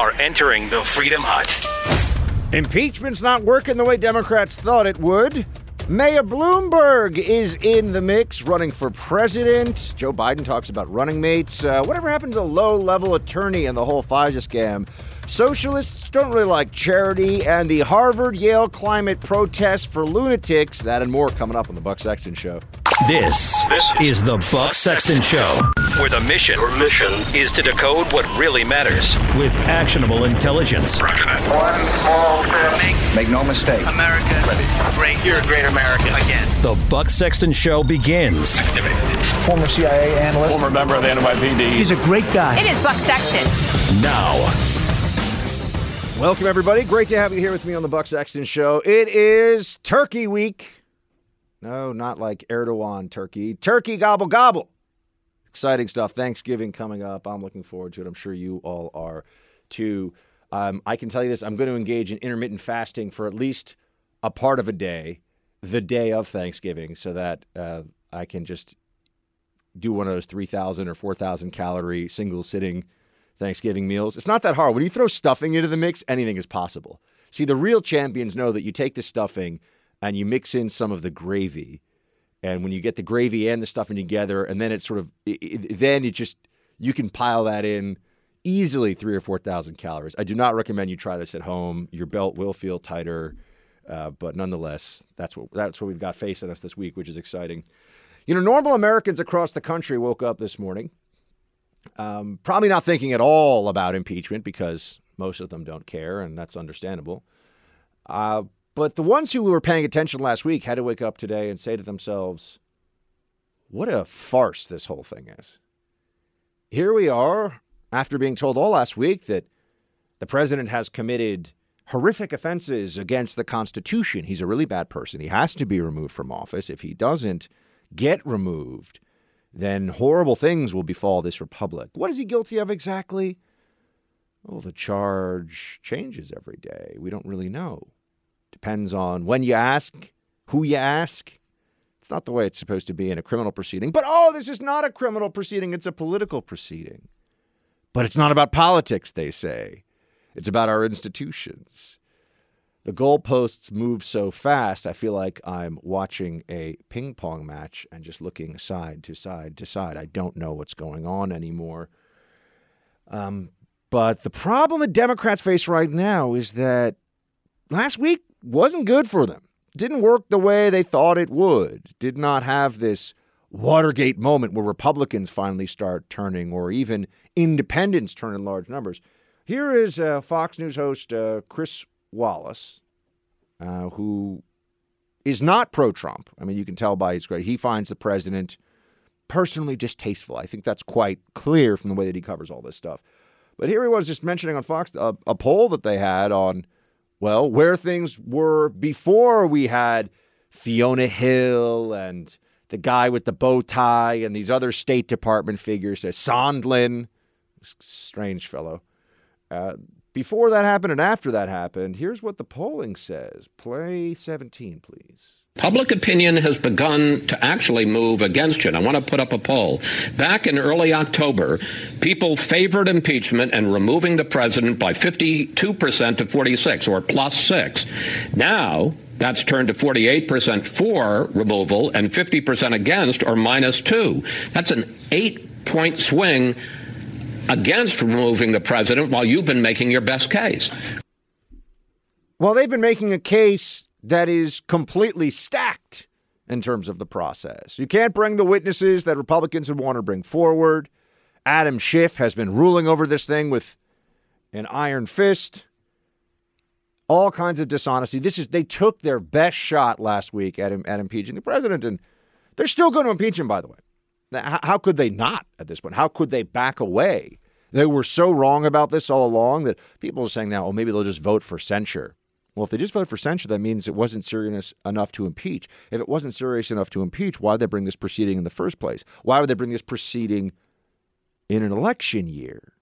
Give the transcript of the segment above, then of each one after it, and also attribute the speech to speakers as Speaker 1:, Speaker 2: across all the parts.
Speaker 1: are entering the Freedom Hut.
Speaker 2: Impeachment's not working the way Democrats thought it would. Mayor Bloomberg is in the mix running for president. Joe Biden talks about running mates. Uh, whatever happened to the low level attorney and the whole FISA scam? Socialists don't really like charity, and the Harvard Yale climate protest for lunatics. That and more coming up on the Buck Sexton Show.
Speaker 1: This, this is the Buck Sexton Show, where the mission, Your mission is to decode what really matters with actionable intelligence.
Speaker 3: One small step.
Speaker 4: Make no mistake.
Speaker 5: America Ready. great. You're a great American again.
Speaker 1: The Buck Sexton Show begins.
Speaker 6: Former CIA analyst.
Speaker 7: Former member of the NYPD.
Speaker 6: He's a great guy.
Speaker 8: It is Buck Sexton.
Speaker 1: Now.
Speaker 2: Welcome, everybody. Great to have you here with me on the Buck Sexton Show. It is Turkey Week. No, not like Erdogan turkey. Turkey gobble gobble. Exciting stuff. Thanksgiving coming up. I'm looking forward to it. I'm sure you all are too. Um, I can tell you this I'm going to engage in intermittent fasting for at least a part of a day, the day of Thanksgiving, so that uh, I can just do one of those 3,000 or 4,000 calorie single sitting Thanksgiving meals. It's not that hard. When you throw stuffing into the mix, anything is possible. See, the real champions know that you take the stuffing and you mix in some of the gravy. And when you get the gravy and the stuffing together, and then it's sort of, it, it, then it just, you can pile that in easily three or 4,000 calories. I do not recommend you try this at home. Your belt will feel tighter. Uh, but nonetheless, that's what that's what we've got facing us this week, which is exciting. You know, normal Americans across the country woke up this morning um, probably not thinking at all about impeachment because most of them don't care, and that's understandable. Uh, but the ones who were paying attention last week had to wake up today and say to themselves, what a farce this whole thing is. Here we are, after being told all last week that the president has committed horrific offenses against the Constitution. He's a really bad person. He has to be removed from office. If he doesn't get removed, then horrible things will befall this republic. What is he guilty of exactly? Well, the charge changes every day. We don't really know. Depends on when you ask, who you ask. It's not the way it's supposed to be in a criminal proceeding. But oh, this is not a criminal proceeding, it's a political proceeding. But it's not about politics, they say. It's about our institutions the goalposts move so fast, I feel like I'm watching a ping pong match and just looking side to side to side. I don't know what's going on anymore. Um, but the problem that Democrats face right now is that last week wasn't good for them. Didn't work the way they thought it would. Did not have this Watergate moment where Republicans finally start turning, or even independents turn in large numbers. Here is uh, Fox News host uh, Chris Wallace, uh, who is not pro Trump. I mean, you can tell by his grade. He finds the president personally distasteful. I think that's quite clear from the way that he covers all this stuff. But here he was just mentioning on Fox a, a poll that they had on, well, where things were before we had Fiona Hill and the guy with the bow tie and these other State Department figures, uh, Sondland, strange fellow. Uh, before that happened and after that happened, here's what the polling says. Play 17, please.
Speaker 9: Public opinion has begun to actually move against you. And I want to put up a poll. Back in early October, people favored impeachment and removing the president by 52% to 46 or plus 6. Now, that's turned to 48% for removal and 50% against or minus 2. That's an 8 point swing against removing the president while you've been making your best case.
Speaker 2: Well, they've been making a case that is completely stacked in terms of the process. You can't bring the witnesses that Republicans would want to bring forward. Adam Schiff has been ruling over this thing with an iron fist. All kinds of dishonesty. This is they took their best shot last week at, at impeaching the president, and they're still going to impeach him. By the way, how could they not at this point? How could they back away? They were so wrong about this all along that people are saying now, oh, maybe they'll just vote for censure. Well, if they just vote for censure, that means it wasn't serious enough to impeach. If it wasn't serious enough to impeach, why did they bring this proceeding in the first place? Why would they bring this proceeding in an election year?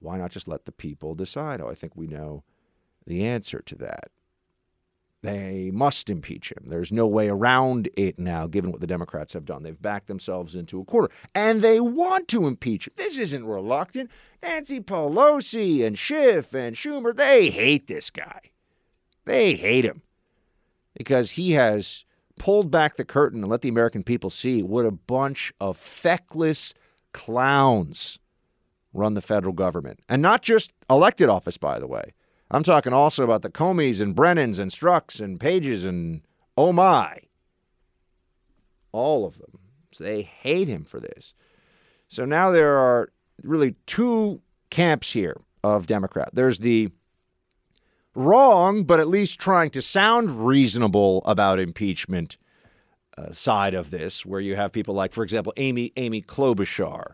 Speaker 2: Why not just let the people decide? Oh, I think we know the answer to that. They must impeach him. There's no way around it now, given what the Democrats have done. They've backed themselves into a corner, and they want to impeach him. This isn't reluctant. Nancy Pelosi and Schiff and Schumer, they hate this guy. They hate him because he has pulled back the curtain and let the American people see what a bunch of feckless clowns run the federal government. And not just elected office, by the way. I'm talking also about the Comeys and Brennans and Strzok's and Pages and oh my. All of them. So they hate him for this. So now there are really two camps here of Democrat. There's the wrong, but at least trying to sound reasonable about impeachment uh, side of this, where you have people like, for example, Amy Amy Klobuchar,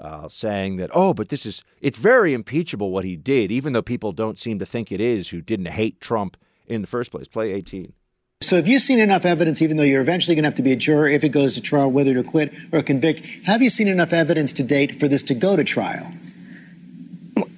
Speaker 2: uh, saying that, oh, but this is, it's very impeachable what he did, even though people don't seem to think it is who didn't hate Trump in the first place. Play 18.
Speaker 4: So, have you seen enough evidence, even though you're eventually going to have to be a juror if it goes to trial, whether to quit or convict? Have you seen enough evidence to date for this to go to trial?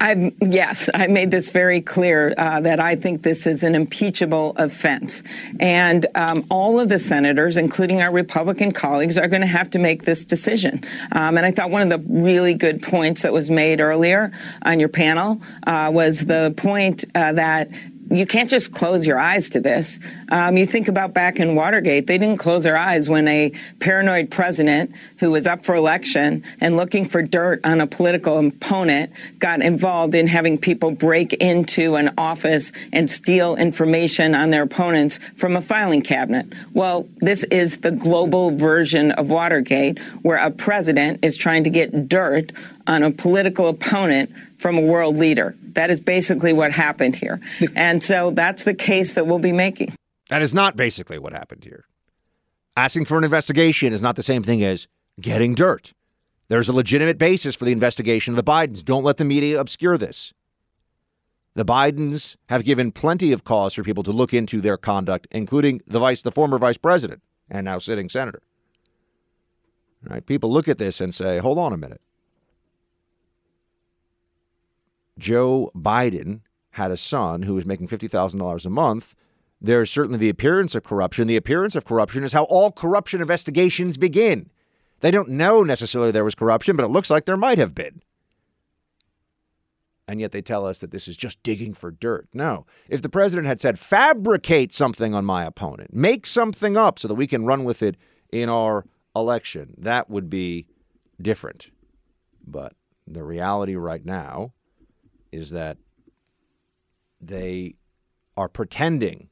Speaker 7: I, yes, I made this very clear uh, that I think this is an impeachable offense. And um, all of the senators, including our Republican colleagues, are going to have to make this decision. Um, and I thought one of the really good points that was made earlier on your panel uh, was the point uh, that you can't just close your eyes to this. Um, you think about back in Watergate, they didn't close their eyes when a paranoid president who was up for election and looking for dirt on a political opponent got involved in having people break into an office and steal information on their opponents from a filing cabinet. Well, this is the global version of Watergate, where a president is trying to get dirt on a political opponent from a world leader. That is basically what happened here. And so that's the case that we'll be making.
Speaker 2: That is not basically what happened here. Asking for an investigation is not the same thing as getting dirt. There's a legitimate basis for the investigation of the Bidens. Don't let the media obscure this. The Bidens have given plenty of cause for people to look into their conduct, including the vice, the former vice president and now sitting senator. Right? People look at this and say, "Hold on a minute. Joe Biden had a son who was making $50,000 a month, there's certainly the appearance of corruption. The appearance of corruption is how all corruption investigations begin. They don't know necessarily there was corruption, but it looks like there might have been. And yet they tell us that this is just digging for dirt. No. If the president had said, fabricate something on my opponent, make something up so that we can run with it in our election, that would be different. But the reality right now is that they are pretending,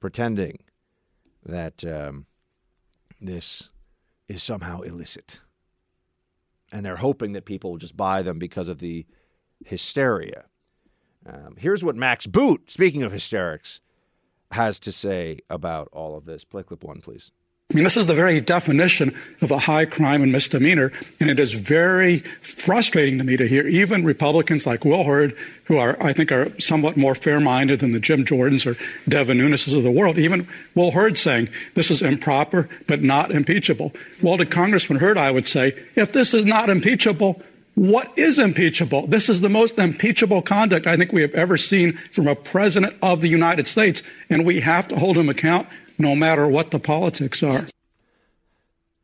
Speaker 2: pretending that um, this is somehow illicit. And they're hoping that people will just buy them because of the hysteria. Um, here's what Max Boot, speaking of hysterics, has to say about all of this. Play clip one, please.
Speaker 10: I mean, this is the very definition of a high crime and misdemeanor, and it is very frustrating to me to hear even Republicans like Will Hurd, who are, I think, are somewhat more fair-minded than the Jim Jordans or Devin Nuneses of the world, even Will Hurd saying this is improper but not impeachable. Well, to Congressman Hurd, I would say, if this is not impeachable, what is impeachable? This is the most impeachable conduct I think we have ever seen from a president of the United States, and we have to hold him account no matter what the politics are.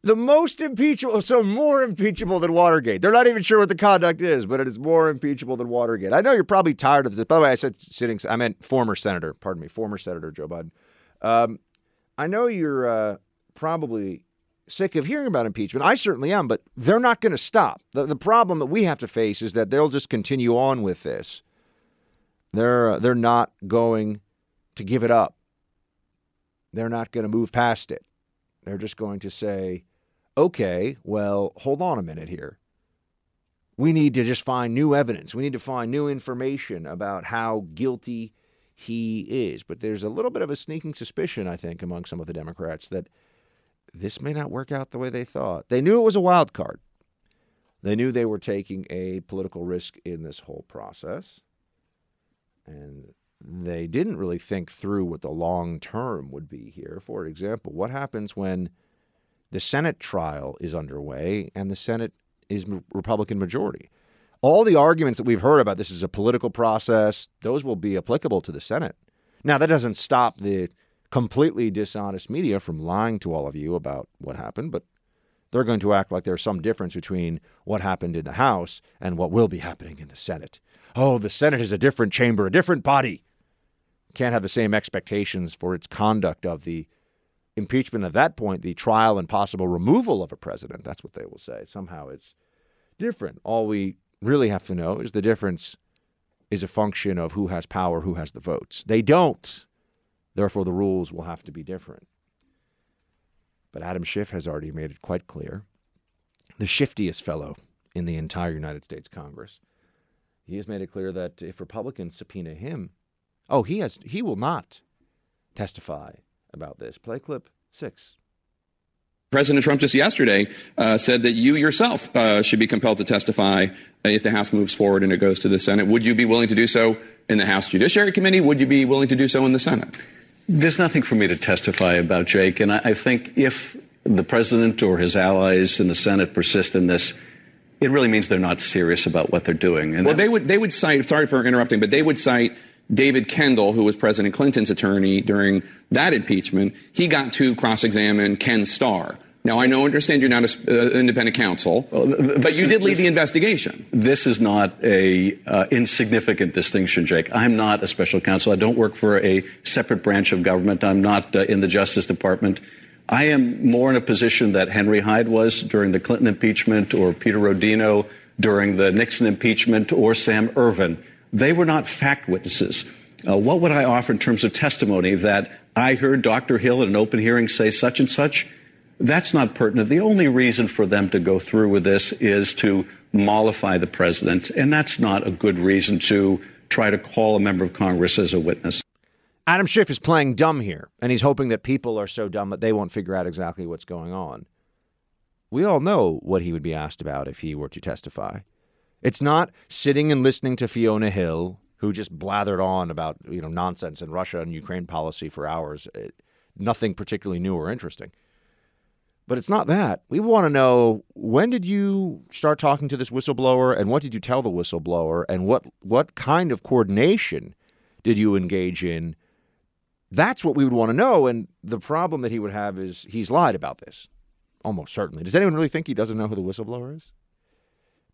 Speaker 2: The most impeachable, so more impeachable than Watergate. They're not even sure what the conduct is, but it is more impeachable than Watergate. I know you're probably tired of this. By the way, I said sitting, I meant former Senator, pardon me, former Senator Joe Biden. Um, I know you're uh, probably sick of hearing about impeachment. I certainly am, but they're not going to stop. The, the problem that we have to face is that they'll just continue on with this. They're, they're not going to give it up. They're not going to move past it. They're just going to say, okay, well, hold on a minute here. We need to just find new evidence. We need to find new information about how guilty he is. But there's a little bit of a sneaking suspicion, I think, among some of the Democrats that this may not work out the way they thought. They knew it was a wild card. They knew they were taking a political risk in this whole process. And they didn't really think through what the long term would be here. For example, what happens when the Senate trial is underway and the Senate is Republican majority? All the arguments that we've heard about this is a political process, those will be applicable to the Senate. Now, that doesn't stop the completely dishonest media from lying to all of you about what happened, but they're going to act like there's some difference between what happened in the House and what will be happening in the Senate. Oh, the Senate is a different chamber, a different body. Can't have the same expectations for its conduct of the impeachment at that point, the trial and possible removal of a president. That's what they will say. Somehow it's different. All we really have to know is the difference is a function of who has power, who has the votes. They don't. Therefore, the rules will have to be different. But Adam Schiff has already made it quite clear the shiftiest fellow in the entire United States Congress. He has made it clear that if Republicans subpoena him, oh, he has he will not testify about this. Play clip six.
Speaker 11: President Trump just yesterday uh, said that you yourself uh, should be compelled to testify if the House moves forward and it goes to the Senate. Would you be willing to do so in the House Judiciary Committee? Would you be willing to do so in the Senate?
Speaker 12: There's nothing for me to testify about, Jake. And I, I think if the president or his allies in the Senate persist in this, it really means they're not serious about what they're doing.
Speaker 11: And well, that, they would they would cite. Sorry for interrupting, but they would cite David Kendall, who was President Clinton's attorney during that impeachment. He got to cross-examine Ken Starr now, I know, understand you're not an uh, independent counsel, well, but you is, did lead this, the investigation.
Speaker 12: This is not a uh, insignificant distinction, Jake. I'm not a special counsel. I don't work for a separate branch of government. I'm not uh, in the Justice Department. I am more in a position that Henry Hyde was during the Clinton impeachment or Peter Rodino during the Nixon impeachment or Sam Ervin. They were not fact witnesses. Uh, what would I offer in terms of testimony that I heard Dr. Hill in an open hearing say such and such? That's not pertinent. The only reason for them to go through with this is to mollify the president, and that's not a good reason to try to call a member of Congress as a witness.
Speaker 2: Adam Schiff is playing dumb here, and he's hoping that people are so dumb that they won't figure out exactly what's going on. We all know what he would be asked about if he were to testify. It's not sitting and listening to Fiona Hill, who just blathered on about you know nonsense in Russia and Ukraine policy for hours. It, nothing particularly new or interesting. But it's not that. We want to know when did you start talking to this whistleblower and what did you tell the whistleblower and what what kind of coordination did you engage in? That's what we would want to know and the problem that he would have is he's lied about this. Almost certainly. Does anyone really think he doesn't know who the whistleblower is?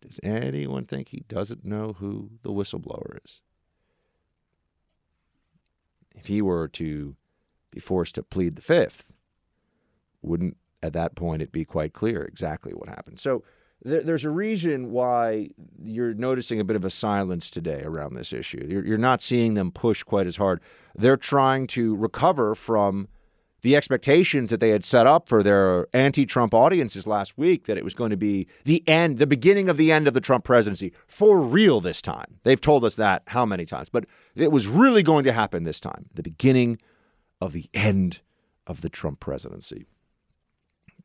Speaker 2: Does anyone think he doesn't know who the whistleblower is? If he were to be forced to plead the fifth, wouldn't at that point it'd be quite clear exactly what happened. So th- there's a reason why you're noticing a bit of a silence today around this issue. You're, you're not seeing them push quite as hard. They're trying to recover from the expectations that they had set up for their anti-Trump audiences last week that it was going to be the end, the beginning of the end of the Trump presidency for real this time. They've told us that how many times, but it was really going to happen this time, the beginning of the end of the Trump presidency.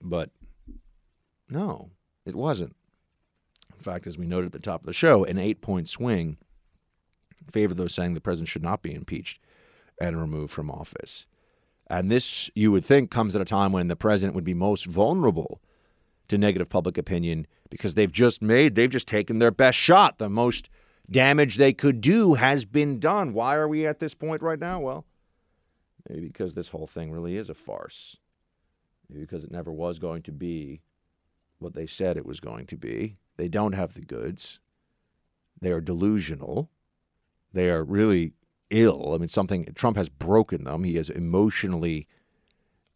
Speaker 2: But no, it wasn't. In fact, as we noted at the top of the show, an eight point swing in favor of those saying the president should not be impeached and removed from office. And this, you would think, comes at a time when the president would be most vulnerable to negative public opinion because they've just made, they've just taken their best shot. The most damage they could do has been done. Why are we at this point right now? Well, maybe because this whole thing really is a farce Maybe because it never was going to be what they said it was going to be. They don't have the goods. They are delusional. They are really ill. I mean, something Trump has broken them. He has emotionally,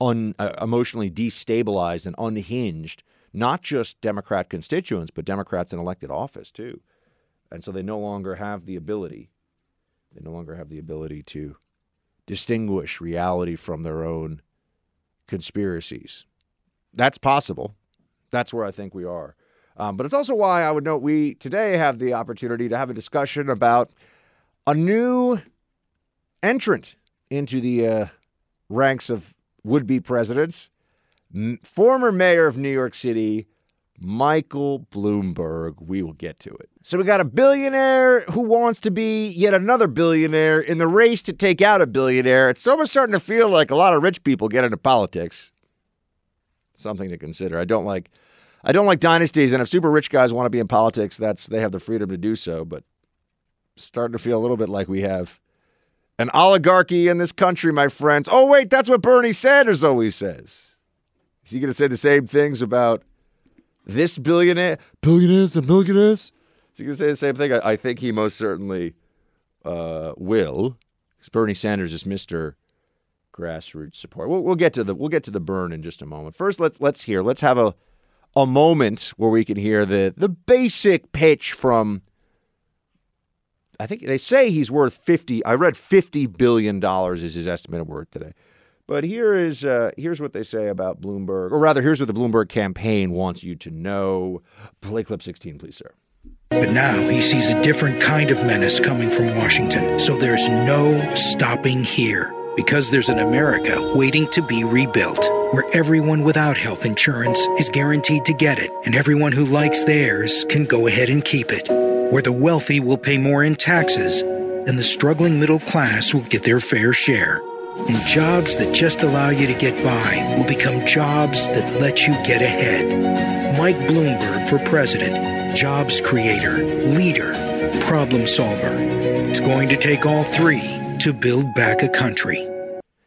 Speaker 2: un, uh, emotionally destabilized and unhinged not just Democrat constituents, but Democrats in elected office too. And so they no longer have the ability. They no longer have the ability to distinguish reality from their own conspiracies. That's possible. That's where I think we are. Um, but it's also why I would note we today have the opportunity to have a discussion about a new entrant into the uh, ranks of would be presidents, former mayor of New York City, Michael Bloomberg. We will get to it. So we got a billionaire who wants to be yet another billionaire in the race to take out a billionaire. It's almost starting to feel like a lot of rich people get into politics. Something to consider. I don't like I don't like dynasties and if super rich guys want to be in politics, that's they have the freedom to do so, but starting to feel a little bit like we have an oligarchy in this country, my friends. Oh, wait, that's what Bernie Sanders always says. Is he going to say the same things about this billionaire, billionaires and millionaires? Is he going to say the same thing? I, I think he most certainly uh, will. Because Bernie Sanders is Mister Grassroots Support. We'll, we'll get to the we'll get to the burn in just a moment. First, let's let's hear. Let's have a a moment where we can hear the the basic pitch from. I think they say he's worth fifty. I read fifty billion dollars is his estimate of worth today. But here is uh, here's what they say about Bloomberg, or rather, here's what the Bloomberg campaign wants you to know. Play clip 16, please, sir.
Speaker 13: But now he sees a different kind of menace coming from Washington. So there's no stopping here. Because there's an America waiting to be rebuilt, where everyone without health insurance is guaranteed to get it, and everyone who likes theirs can go ahead and keep it. Where the wealthy will pay more in taxes, and the struggling middle class will get their fair share. And jobs that just allow you to get by will become jobs that let you get ahead. Mike Bloomberg for president, jobs creator, leader, problem solver. It's going to take all three to build back a country.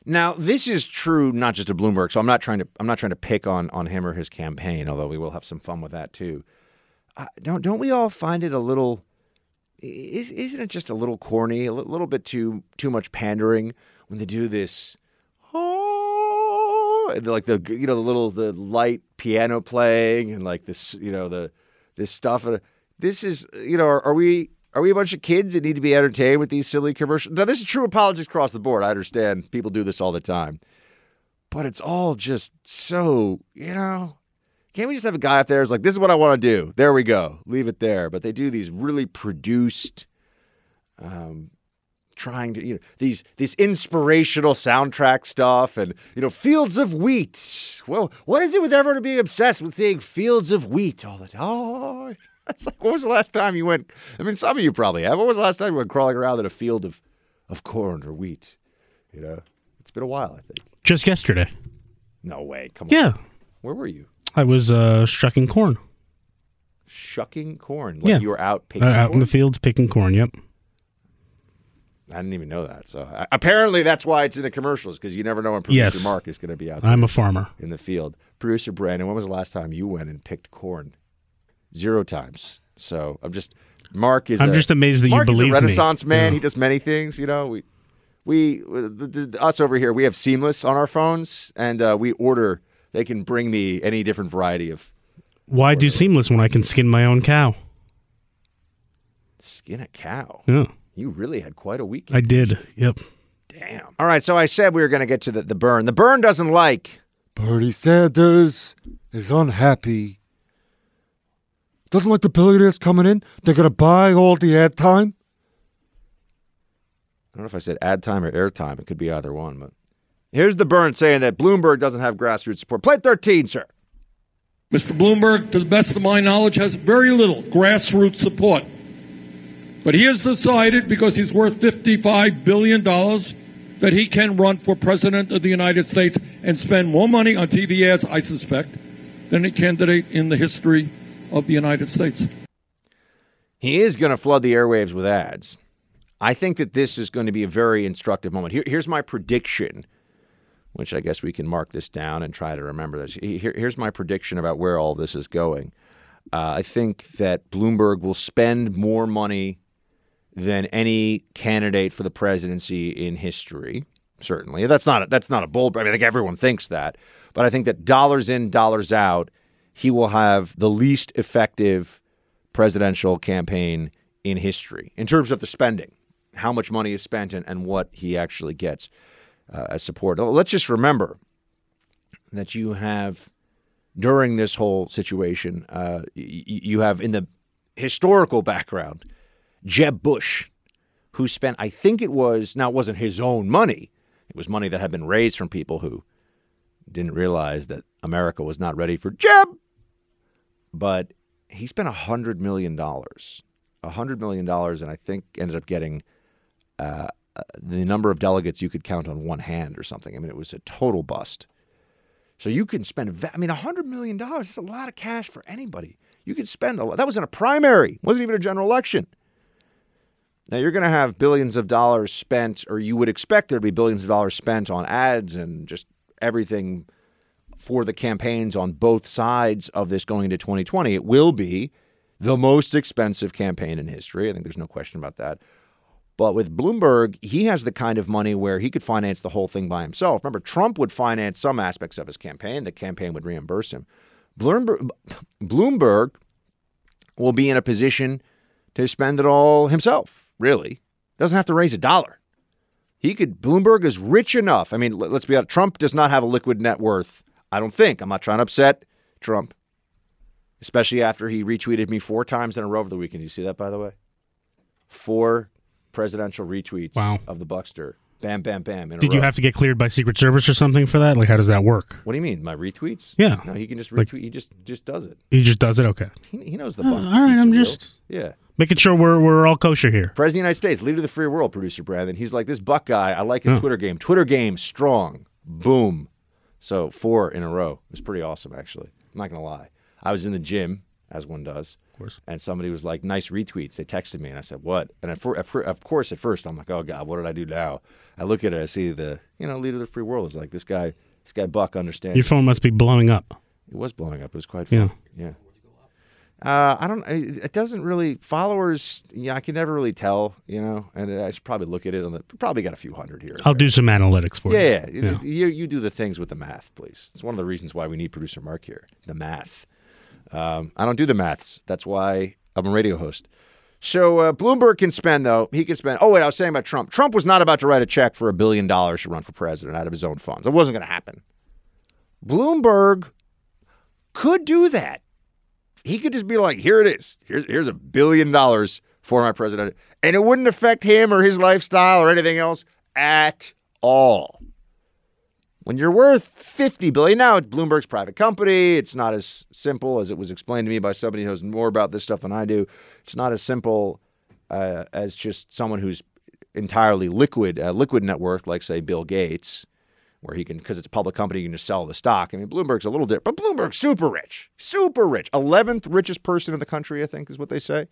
Speaker 2: Now, this is true not just of Bloomberg, so I'm not trying to I'm not trying to pick on on him or his campaign, although we will have some fun with that too. Uh, don't don't we all find it a little is, isn't it just a little corny, a little bit too too much pandering when they do this oh, like the you know the little the light piano playing and like this you know the this stuff this is you know are, are we are we a bunch of kids that need to be entertained with these silly commercials? Now, this is true apologies across the board. I understand people do this all the time. But it's all just so, you know, can't we just have a guy up there who's like, this is what I want to do? There we go. Leave it there. But they do these really produced, um, trying to, you know, these these inspirational soundtrack stuff and, you know, fields of wheat. Well, what is it with everyone being obsessed with seeing fields of wheat all the time? Oh, It's like, what was the last time you went? I mean, some of you probably have. What was the last time you went crawling around in a field of, of corn or wheat? You know, it's been a while, I think.
Speaker 14: Just yesterday.
Speaker 2: No way. Come on. yeah. Where were you?
Speaker 14: I was uh, shucking corn.
Speaker 2: Shucking corn? Like
Speaker 14: yeah.
Speaker 2: you were out picking
Speaker 14: uh, Out
Speaker 2: corn?
Speaker 14: in the fields picking corn, yep.
Speaker 2: I didn't even know that. So uh, apparently that's why it's in the commercials because you never know when producer
Speaker 14: Yes.
Speaker 2: Mark is going to be out.
Speaker 14: I'm a farmer.
Speaker 2: in the field. Producer Brandon, when was the last time you went and picked corn? Zero times. So I'm just Mark is.
Speaker 14: I'm
Speaker 2: a-
Speaker 14: just amazed that you
Speaker 2: Mark
Speaker 14: believe
Speaker 2: is
Speaker 14: me.
Speaker 2: a Renaissance man.
Speaker 14: Yeah.
Speaker 2: He does many things. You know, we we the, the, us over here we have Seamless on our phones, and uh, we order. They can bring me any different variety of
Speaker 14: Why do seamless when I can skin my own cow?
Speaker 2: skin a cow.
Speaker 14: Yeah.
Speaker 2: You really had quite a weekend.
Speaker 14: I did. Yep.
Speaker 2: Damn. All right, so I said we were going to get to the, the burn. The burn doesn't like Bernie Sanders is unhappy.
Speaker 15: Doesn't like the billionaires coming in. They're going to buy all the ad time.
Speaker 2: I don't know if I said ad time or air time. It could be either one, but here's the burn saying that Bloomberg doesn't have grassroots support. Play 13, sir.
Speaker 16: Mr. Bloomberg, to the best of my knowledge, has very little grassroots support. But he has decided, because he's worth $55 billion, that he can run for President of the United States and spend more money on TV ads, I suspect, than any candidate in the history of the United States.
Speaker 2: He is going to flood the airwaves with ads. I think that this is going to be a very instructive moment. Here, here's my prediction, which I guess we can mark this down and try to remember this. Here, here's my prediction about where all this is going. Uh, I think that Bloomberg will spend more money than any candidate for the presidency in history. Certainly, that's not a, that's not a bold. I mean, I think everyone thinks that, but I think that dollars in, dollars out, he will have the least effective presidential campaign in history in terms of the spending, how much money is spent, and, and what he actually gets uh, support. Let's just remember that you have during this whole situation, uh, y- you have in the historical background Jeb Bush, who spent, I think it was, now it wasn't his own money, it was money that had been raised from people who didn't realize that America was not ready for Jeb. But he spent $100 million. $100 million, and I think ended up getting uh, the number of delegates you could count on one hand or something. I mean, it was a total bust. So you can spend, I mean, $100 million is a lot of cash for anybody. You could spend a lot. That was in a primary, wasn't even a general election. Now you're going to have billions of dollars spent, or you would expect there to be billions of dollars spent on ads and just everything for the campaigns on both sides of this going into 2020. It will be the most expensive campaign in history. I think there's no question about that. But with Bloomberg, he has the kind of money where he could finance the whole thing by himself. Remember, Trump would finance some aspects of his campaign, the campaign would reimburse him. Bloomberg, Bloomberg will be in a position to spend it all himself, really. Doesn't have to raise a dollar. He could, Bloomberg is rich enough. I mean, let's be honest, Trump does not have a liquid net worth. I don't think. I'm not trying to upset Trump, especially after he retweeted me four times in a row over the weekend. You see that, by the way? Four presidential retweets
Speaker 14: Wow.
Speaker 2: of the Buckster. Bam, bam, bam.
Speaker 14: Did you have to get cleared by Secret Service or something for that? Like, how does that work?
Speaker 2: What do you mean? My retweets?
Speaker 14: Yeah.
Speaker 2: No, he can just
Speaker 14: Like-
Speaker 2: retweet. he just just does it.
Speaker 14: He just does it. Okay.
Speaker 2: He, he knows the
Speaker 14: oh,
Speaker 2: buck.
Speaker 14: all right, I'm just-
Speaker 2: yeah.
Speaker 14: Making sure we're we're all kosher here.
Speaker 2: President of the United States, leader of the free world, producer Brandon. He's like this Buck guy. I like his
Speaker 14: Oh.
Speaker 2: Twitter game. Twitter game strong. Boom. So four in a row. It was pretty awesome, actually. I'm not gonna lie. I was in the gym, as one does. Of
Speaker 14: course.
Speaker 2: And somebody was like, "Nice retweets." They texted me, and I said, "What?" And at fir- at fir- of course, at first, I'm like, "Oh God, what did I do now?" I look at it, I see the you know leader of the free world is like this guy. This guy Buck understands.
Speaker 14: Your phone must be blowing up.
Speaker 2: It was blowing up. It was quite fun. Yeah. Uh, I don't. It it doesn't really followers. Yeah, I can never really tell. You know, and I should probably look at it on the. Probably got a few hundred here.
Speaker 14: I'll do some analytics for
Speaker 2: Yeah,
Speaker 14: you.
Speaker 2: yeah. You, you do the things with the math, please. It's one of the reasons why we need producer Mark here. The math. Um, I don't do the maths. That's why I'm a radio host. So uh, Bloomberg can spend though. He can spend. Oh wait, I was saying about Trump. Trump was not about to write a check for a billion dollars to run for president out of his own funds. It wasn't going to happen. Bloomberg could do that. He could just be like, "Here it is. Here's here's a billion dollars for my president," and it wouldn't affect him or his lifestyle or anything else at all. When you're worth 50 billion, now it's Bloomberg's private company. It's not as simple as it was explained to me by somebody who knows more about this stuff than I do. It's not as simple uh, as just someone who's entirely liquid, uh, liquid net worth, like say Bill Gates, where he can, because it's a public company, you can just sell the stock. I mean, Bloomberg's a little different, but Bloomberg's super rich, super rich. 11th richest person in the country, I think, is what they say.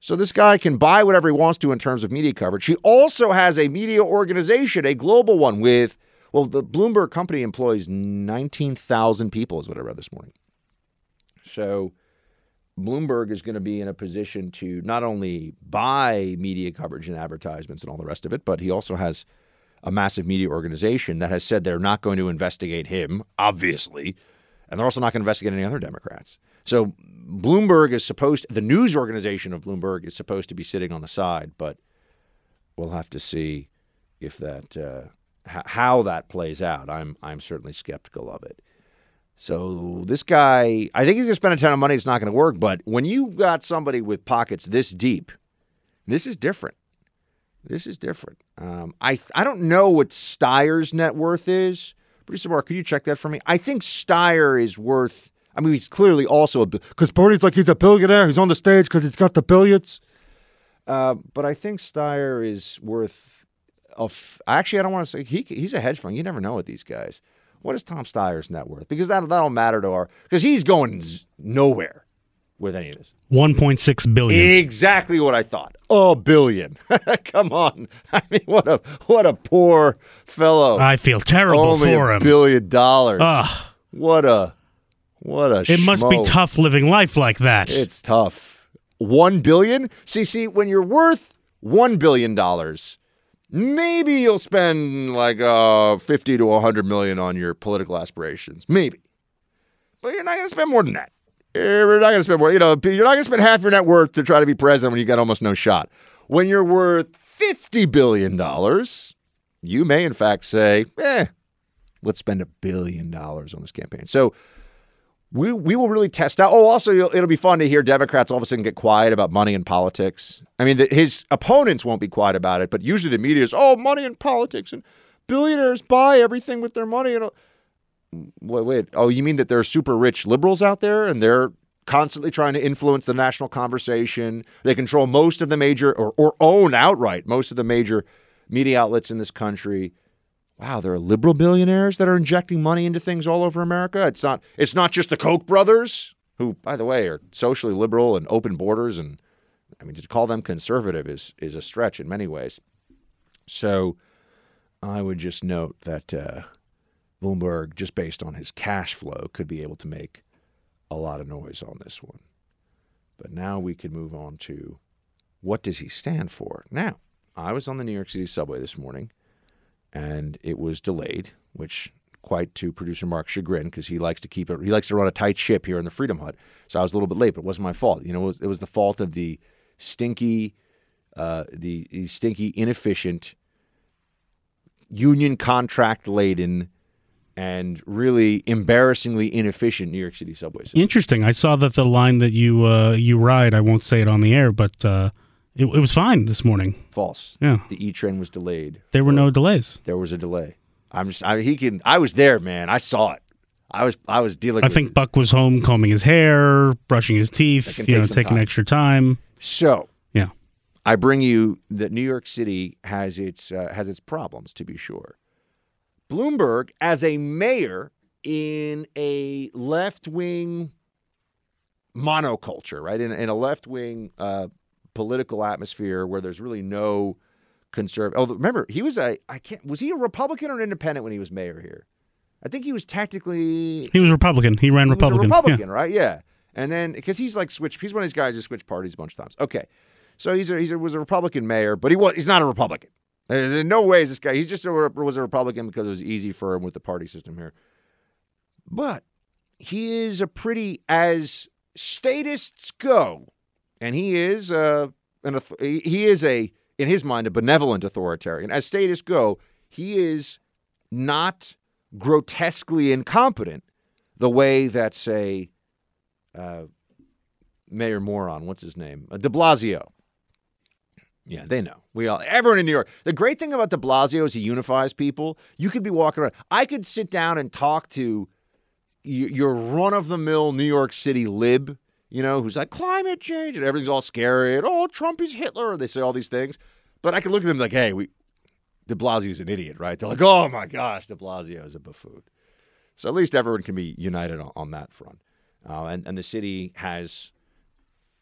Speaker 2: So this guy can buy whatever he wants to in terms of media coverage. He also has a media organization, a global one with, well, the Bloomberg company employs 19,000 people, is what I read this morning. So Bloomberg is going to be in a position to not only buy media coverage and advertisements and all the rest of it, but he also has a massive media organization that has said they're not going to investigate him, obviously, and they're also not going to investigate any other Democrats. So Bloomberg is supposed the news organization of Bloomberg is supposed to be sitting on the side, but we'll have to see if that uh, h- how that plays out. I'm I'm certainly skeptical of it. So this guy, I think he's going to spend a ton of money. It's not going to work. But when you've got somebody with pockets this deep, this is different. This is different. Um, I I don't know what Steyer's net worth is. Producer Mark, could you check that for me? I think Steyer is worth. I mean, he's clearly also a
Speaker 15: Because Bernie's like he's a billionaire. He's on the stage because he's got the billions.
Speaker 2: Uh, but I think Steyer is worth. Of actually, I don't want to say he he's a hedge fund. You never know with these guys. What is Tom Steyer's net worth? Because that that'll matter to our because he's going nowhere with any of this.
Speaker 14: 1.6 billion.
Speaker 2: Exactly what I thought. A billion. Come on. I mean, what a what a poor fellow.
Speaker 14: I feel terrible
Speaker 2: Only
Speaker 14: for
Speaker 2: a
Speaker 14: him.
Speaker 2: billion dollars.
Speaker 14: Ugh.
Speaker 2: What a what a.
Speaker 14: It must be tough living life like that.
Speaker 2: It's tough. One billion? See, see, when you're worth one billion dollars, maybe you'll spend like uh fifty to hundred million on your political aspirations. Maybe. But you're not gonna spend more than that. You're not gonna spend more, you know, you're not gonna spend half your net worth to try to be president when you got almost no shot. When you're worth fifty billion dollars, you may in fact say, eh, let's spend a billion dollars on this campaign. So we we will really test out. Oh, also, it'll, be fun to hear Democrats all of a sudden get quiet about money and politics. I mean, the, his opponents won't be quiet about it, but usually the media is, oh, money and politics, and billionaires buy everything with their money. And wait, wait, oh, you mean that there are super rich liberals out there, and they're constantly trying to influence the national conversation? They control most of the major, or or own outright most of the major media outlets in this country wow, there are liberal billionaires that are injecting money into things all over America. It's not it's not just the Koch brothers, who, by the way, are socially liberal and open borders and I mean, to call them conservative is is a stretch in many ways. So, I would just note that uh, Bloomberg, just based on his cash flow, could be able to make a lot of noise on this one. But now we could move on to what does he stand for? Now, I was on the New York City subway this morning, and it was delayed, which quite to producer Mark's chagrin because he likes to keep it. He likes to run a tight ship here in the Freedom Hut. So I was a little bit late, but it wasn't my fault. You know, it was, it was the fault of the stinky, uh, the, the stinky, inefficient, union contract laden, and really embarrassingly inefficient New York City subway system.
Speaker 14: Interesting. I saw that the line that you uh, you ride. I won't say it on the air, but uh, it, it was fine this morning.
Speaker 2: False.
Speaker 14: Yeah.
Speaker 2: The E train was delayed.
Speaker 14: There were no delays.
Speaker 2: There was a delay. I'm just. I, he can. I was there, man. I saw it. I was. I was dealing.
Speaker 14: I
Speaker 2: with
Speaker 14: think Buck was home combing his hair, brushing his teeth, you know,
Speaker 2: some
Speaker 14: taking
Speaker 2: time.
Speaker 14: extra time.
Speaker 2: So
Speaker 14: Yeah.
Speaker 2: I bring you that New York City has its uh, has its problems to be sure. Bloomberg, as a mayor in a left wing monoculture, right in, in a left wing uh, political atmosphere where there's really no conservative. Oh, remember he was a I can't was he a Republican or an independent when he was mayor here? I think he was technically
Speaker 14: He was Republican. He ran
Speaker 2: he
Speaker 14: Republican.
Speaker 2: Was a
Speaker 14: Yeah.
Speaker 2: Republican, right? Yeah. And then because he's like switched, he's one of these guys who switched parties a bunch of times. Okay, so he's a, he's a, was a Republican mayor, but he was he's not a Republican. There's in no way is this guy. He's just a, was a Republican because it was easy for him with the party system here. But he is a pretty as statists go, and he is uh, an he is a in his mind a benevolent authoritarian. As statists go, he is not grotesquely incompetent the way that say uh, Mayor Moron, what's his name, uh, De Blasio. Yeah, they know. We all, everyone in New York. The great thing about De Blasio is he unifies people. You could be walking around. I could sit down and talk to your run of the mill New York City lib, you know, who's like climate change and everything's all scary and oh, Trump is Hitler. They say all these things, but I can look at them like, hey, we, De Blasio's an idiot, right? They're like, oh my gosh, De Blasio is a buffoon. So at least everyone can be united on, on that front. Uh, and, and the city has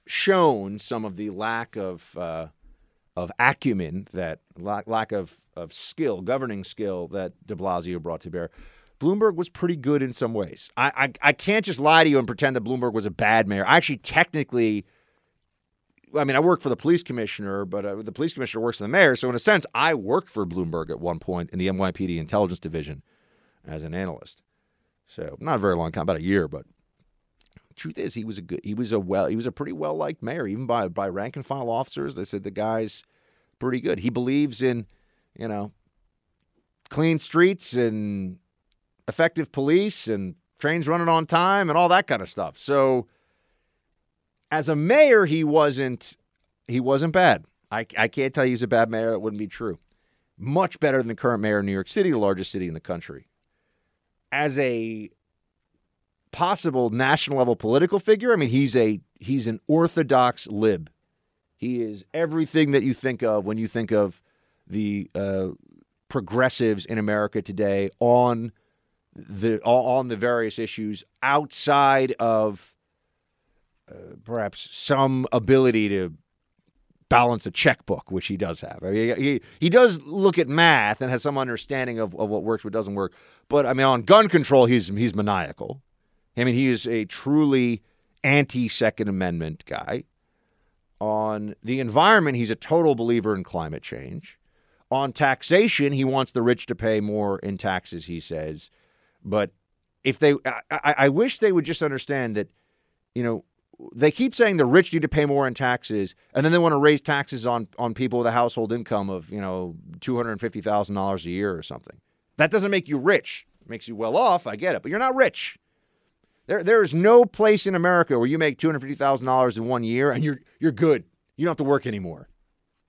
Speaker 2: shown some of the lack of uh, of acumen that lack, lack of, of skill, governing skill that De Blasio brought to bear. Bloomberg was pretty good in some ways. I, I I can't just lie to you and pretend that Bloomberg was a bad mayor. I actually technically, I mean, I work for the police commissioner, but uh, the police commissioner works for the mayor. So in a sense, I worked for Bloomberg at one point in the NYPD intelligence division as an analyst. So not a very long time, about a year, but truth is he was a good he was a well he was a pretty well liked mayor even by by rank and file officers they said the guy's pretty good he believes in you know clean streets and effective police and trains running on time and all that kind of stuff so as a mayor he wasn't he wasn't bad i, I can't tell you he's a bad mayor that wouldn't be true much better than the current mayor of new york city the largest city in the country as a possible national level political figure. I mean, he's a he's an orthodox lib. He is everything that you think of when you think of the uh, progressives in America today on the on the various issues outside of uh, perhaps some ability to balance a checkbook, which he does have. I mean, he, he does look at math and has some understanding of, of what works, what doesn't work. But I mean, on gun control, he's he's maniacal. I mean, he is a truly anti Second Amendment guy. On the environment, he's a total believer in climate change. On taxation, he wants the rich to pay more in taxes, he says. But if they, I, I, wish they would just understand that, you know, they keep saying the rich need to pay more in taxes, and then they want to raise taxes on on people with a household income of you know two hundred and fifty thousand dollars a year or something. That doesn't make you rich. It makes you well off. I get it, but you're not rich. There, there is no place in America where you make two hundred fifty thousand dollars in one year and you're you're good. You don't have to work anymore.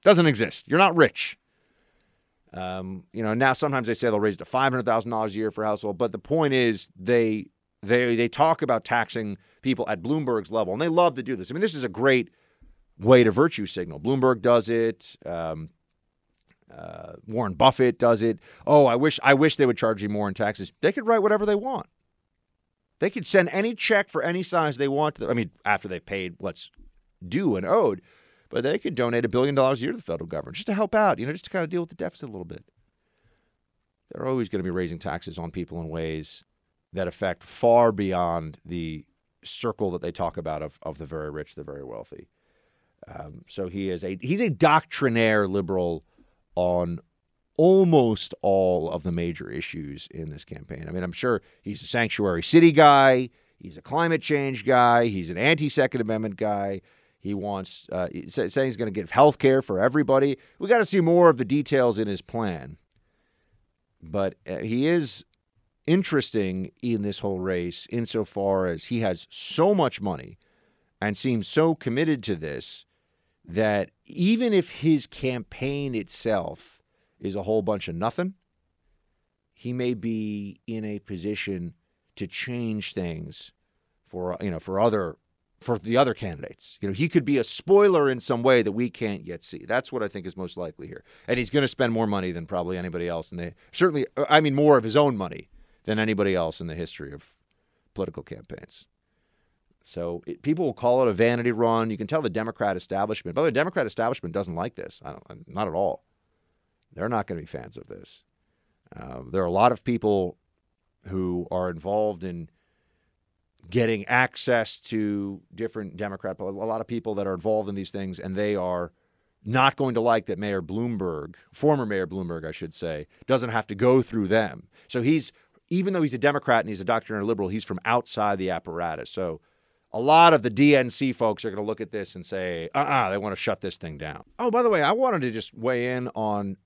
Speaker 2: Doesn't exist. You're not rich. Um, you know, now sometimes they say they'll raise it to five hundred thousand dollars a year for household, but the point is they they they talk about taxing people at Bloomberg's level, and they love to do this. I mean, this is a great way to virtue signal. Bloomberg does it. Um, uh, Warren Buffett does it. Oh, I wish I wish they would charge you more in taxes. They could write whatever they want. They could send any check for any size they want. To I mean, after they've paid what's due and owed. But they could donate a billion dollars a year to the federal government just to help out, you know, just to kind of deal with the deficit a little bit. They're always going to be raising taxes on people in ways that affect far beyond the circle that they talk about of, of the very rich, the very wealthy. Um, so he is a he's a doctrinaire liberal on almost all of the major issues in this campaign. I mean, I'm sure he's a sanctuary city guy, he's a climate change guy, he's an anti-second amendment guy. He wants uh, saying he's going to give health care for everybody. We got to see more of the details in his plan. But uh, he is interesting in this whole race insofar as he has so much money and seems so committed to this that even if his campaign itself is a whole bunch of nothing, he may be in a position to change things for you know for other for the other candidates. You know, he could be a spoiler in some way that we can't yet see. That's what I think is most likely here. And he's going to spend more money than probably anybody else and certainly I mean more of his own money than anybody else in the history of political campaigns. So it, people will call it a vanity run. You can tell the Democrat establishment. But the Democrat establishment doesn't like this. I don't, not at all. They're not going to be fans of this. Uh, there are a lot of people who are involved in getting access to different Democrat, a lot of people that are involved in these things, and they are not going to like that Mayor Bloomberg, former Mayor Bloomberg, I should say, doesn't have to go through them. So he's, even though he's a Democrat and he's a doctrinaire liberal, he's from outside the apparatus. So a lot of the DNC folks are going to look at this and say, uh uh-uh, uh they want to shut this thing down. Oh, by the way, I wanted to just weigh in on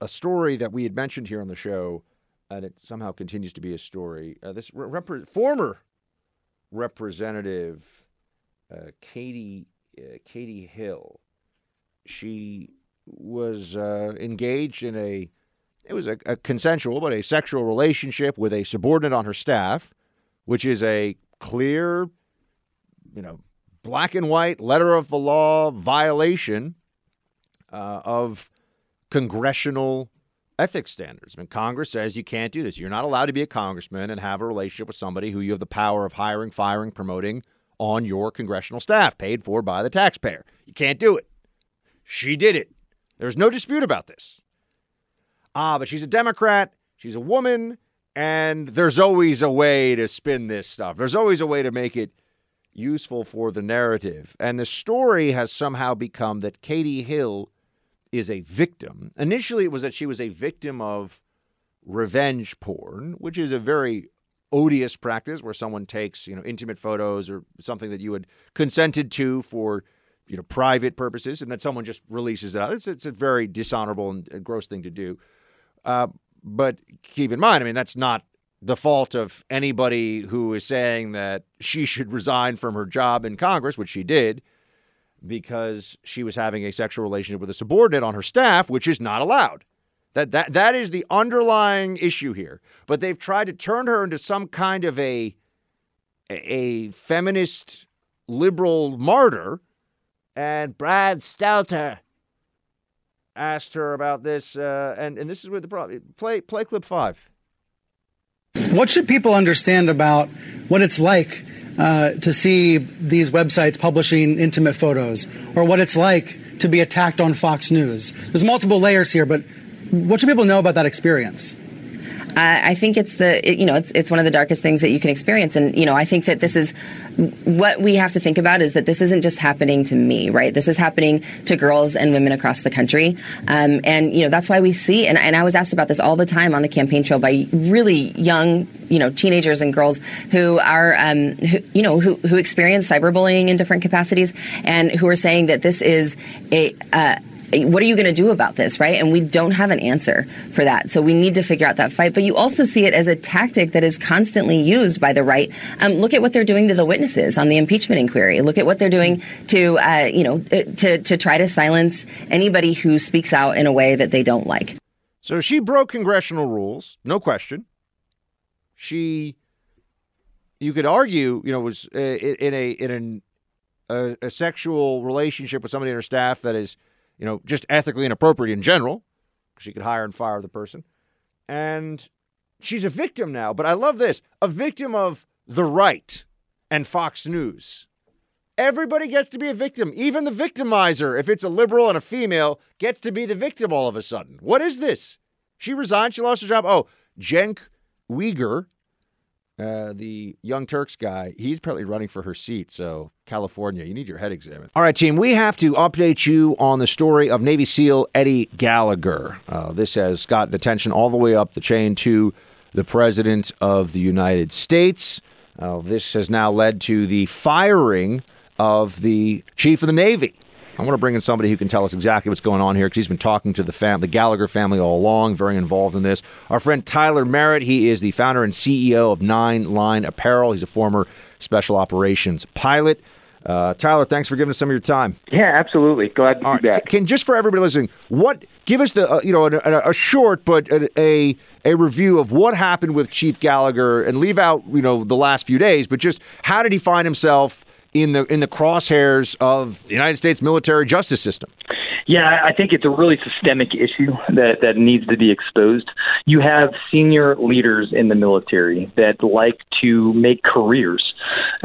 Speaker 2: a story that we had mentioned here on the show, and it somehow continues to be a story. Uh, this rep- former representative, uh, Katie, uh, Katie Hill, she was uh, engaged in a, it was a, a consensual, but a sexual relationship with a subordinate on her staff, which is a clear you know, black and white letter of the law violation uh, of congressional ethics standards. I mean, Congress says you can't do this. You're not allowed to be a congressman and have a relationship with somebody who you have the power of hiring, firing, promoting on your congressional staff, paid for by the taxpayer. You can't do it. She did it. There's no dispute about this. Ah, but she's a Democrat. She's a woman. And there's always a way to spin this stuff. There's always a way to make it useful for the narrative. And the story has somehow become that Katie Hill is a victim. Initially, it was that she was a victim of revenge porn, which is a very odious practice where someone takes, you know, intimate photos or something that you had consented to for, you know, private purposes, and then someone just releases it out. It's, it's a very dishonorable and gross thing to do. Uh, but keep in mind, I mean, that's not the fault of anybody who is saying that she should resign from her job in Congress, which she did, because she was having a sexual relationship with a subordinate on her staff, which is not allowed. That, that, that is the underlying issue here. But they've tried to turn her into some kind of a, a feminist liberal martyr. And Brad Stelter asked her about this, uh, and, and this is where the problem. Play, play clip five.
Speaker 17: What should people understand about what it's like uh, to see these websites publishing intimate photos, or what it's like to be attacked on Fox News? There's multiple layers here, but what should people know about that experience?
Speaker 18: I think it's the you know it's it's one of the darkest things that you can experience, and you know I think that this is what we have to think about is that this isn't just happening to me, right? This is happening to girls and women across the country, um, and you know that's why we see. And, and I was asked about this all the time on the campaign trail by really young, you know, teenagers and girls who are, um, who, you know, who who experience cyberbullying in different capacities, and who are saying that this is a uh, what are you going to do about this, right? And we don't have an answer for that. So we need to figure out that fight. But you also see it as a tactic that is constantly used by the right. Um, look at what they're doing to the witnesses on the impeachment inquiry. Look at what they're doing to, uh, you know, uh, to, to try to silence anybody who speaks out in a way that they don't like.
Speaker 2: So she broke congressional rules, no question. She, you could argue, you know, was uh, in a in an, a, a sexual relationship with somebody in her staff that is you know, just ethically inappropriate in general. She could hire and fire the person. And she's a victim now. But I love this a victim of the right and Fox News. Everybody gets to be a victim. Even the victimizer, if it's a liberal and a female, gets to be the victim all of a sudden. What is this? She resigned. She lost her job. Oh, Cenk Uygur, uh, the Young Turks guy, he's probably running for her seat. So, California, you need your head examined. All right, team, we have to update you on the story of Navy SEAL Eddie Gallagher. Uh, this has gotten attention all the way up the chain to the President of the United States. Uh, this has now led to the firing of the Chief of the Navy. I want to bring in somebody who can tell us exactly what's going on here because he's been talking to the fam- the Gallagher family all along, very involved in this. Our friend Tyler Merritt, he is the founder and CEO of Nine Line Apparel. He's a former special operations pilot. Uh, Tyler, thanks for giving us some of your time.
Speaker 19: Yeah, absolutely. Glad to be back.
Speaker 2: Can just for everybody listening, what give us the uh, you know a, a, short but a, a a review of what happened with Chief Gallagher and leave out you know the last few days, but just how did he find himself in the in the crosshairs of the United States military justice system?
Speaker 19: Yeah, I think it's a really systemic issue that, that needs to be exposed. You have senior leaders in the military that like to make careers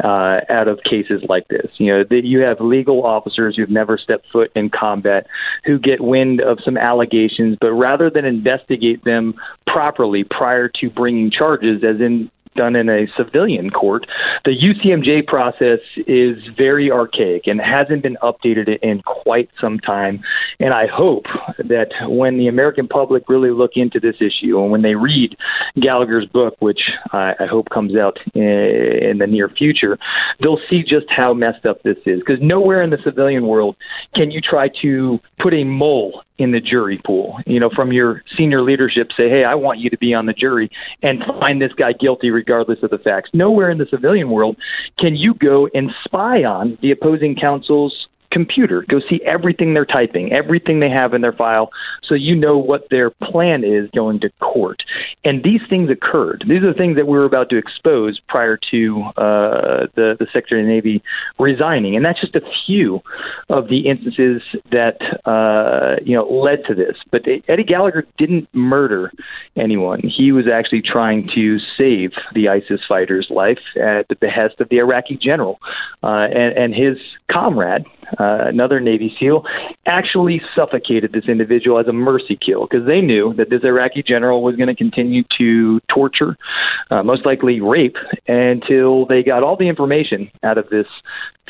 Speaker 19: uh, out of cases like this. You know, that you have legal officers who've never stepped foot in combat who get wind of some allegations, but rather than investigate them properly prior to bringing charges, as in done in a civilian court. The UCMJ process is very archaic and hasn't been updated in quite some time. And I hope that when the American public really look into this issue and when they read Gallagher's book, which I, I hope comes out in, in the near future, they'll see just how messed up this is. Because nowhere in the civilian world can you try to put a mole in the jury pool. You know, from your senior leadership, say, hey, I want you to be on the jury and find this guy guilty regardless of the facts. Nowhere in the civilian world can you go and spy on the opposing counsel's computer. Go see everything they're typing, everything they have in their file, so you know what their plan is going to court. And these things occurred. These are the things that we were about to expose prior to uh, the the Secretary of the Navy resigning, and that's just a few of the instances that uh, you know led to this. But Eddie Gallagher didn't murder anyone. He was actually trying to save the ISIS fighter's life at the behest of the Iraqi general uh, and, and his comrade uh, another Navy SEAL, actually suffocated this individual as a mercy kill because they knew that this Iraqi general was going to continue to torture, uh, most likely rape, until they got all the information out of this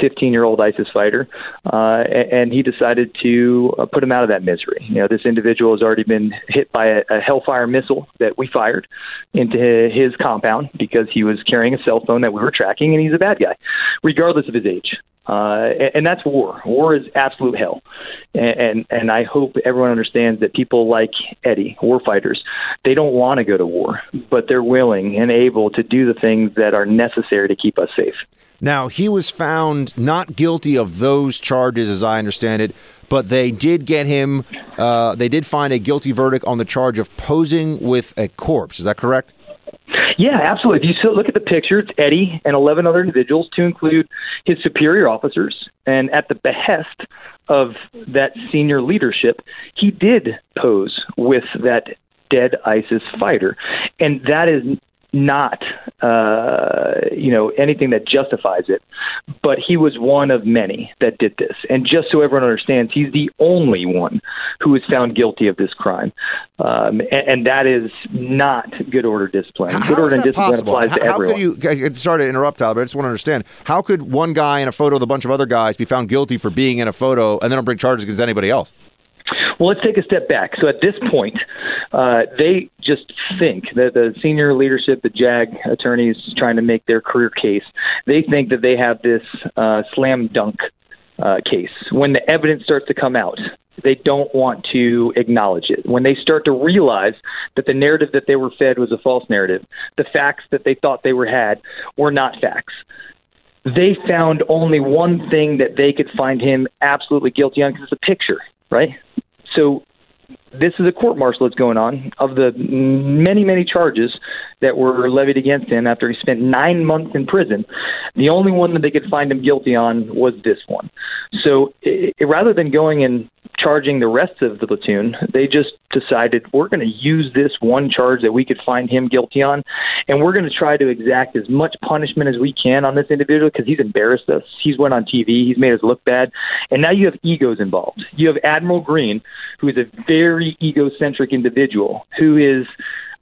Speaker 19: 15 year old ISIS fighter, uh, and he decided to uh, put him out of that misery. You know, this individual has already been hit by a, a Hellfire missile that we fired into his compound because he was carrying a cell phone that we were tracking, and he's a bad guy, regardless of his age. Uh, and, that's war. War is absolute hell, and, and and I hope everyone understands that people like Eddie, war fighters, they don't want to go to war, but they're willing and able to do the things that are necessary to keep us safe.
Speaker 2: Now, he was found not guilty of those charges, as I understand it, but they did get him, uh, they did find a guilty verdict on the charge of posing with a corpse. Is that correct?
Speaker 19: Yeah, absolutely. If you look at the picture, it's Eddie and 11 other individuals, to include his superior officers. And at the behest of that senior leadership, he did pose with that dead ISIS fighter. And that is not uh, you know anything that justifies it, but he was one of many that did this. And just so everyone understands, he's the only one who was found guilty of this crime, um, and, and, that is not good order discipline.
Speaker 2: How,
Speaker 19: good order
Speaker 2: discipline
Speaker 19: possible? applies
Speaker 2: how,
Speaker 19: to
Speaker 2: how
Speaker 19: everyone.
Speaker 2: could you? Sorry to interrupt, Tyler, but I just want to understand how could one guy in a photo with a bunch of other guys be found guilty for being in a photo, and then don't bring charges against anybody else?
Speaker 19: Well, let's take a step back. So at this point, uh, they just think that the senior leadership, the JAG attorneys trying to make their career case, they think that they have this uh, slam dunk uh, case. When the evidence starts to come out, they don't want to acknowledge it. When they start to realize that the narrative that they were fed was a false narrative, the facts that they thought they were had were not facts they found only one thing that they could find him absolutely guilty on because it's a picture, right? So this is a court martial that's going on. Of the many, many charges, that were levied against him after he spent nine months in prison, the only one that they could find him guilty on was this one. So it, rather than going and charging the rest of the platoon, they just decided we're going to use this one charge that we could find him guilty on, and we're going to try to exact as much punishment as we can on this individual because he's embarrassed us. He's went on TV. He's made us look bad, and now you have egos involved. You have Admiral Green, who is a very egocentric individual who is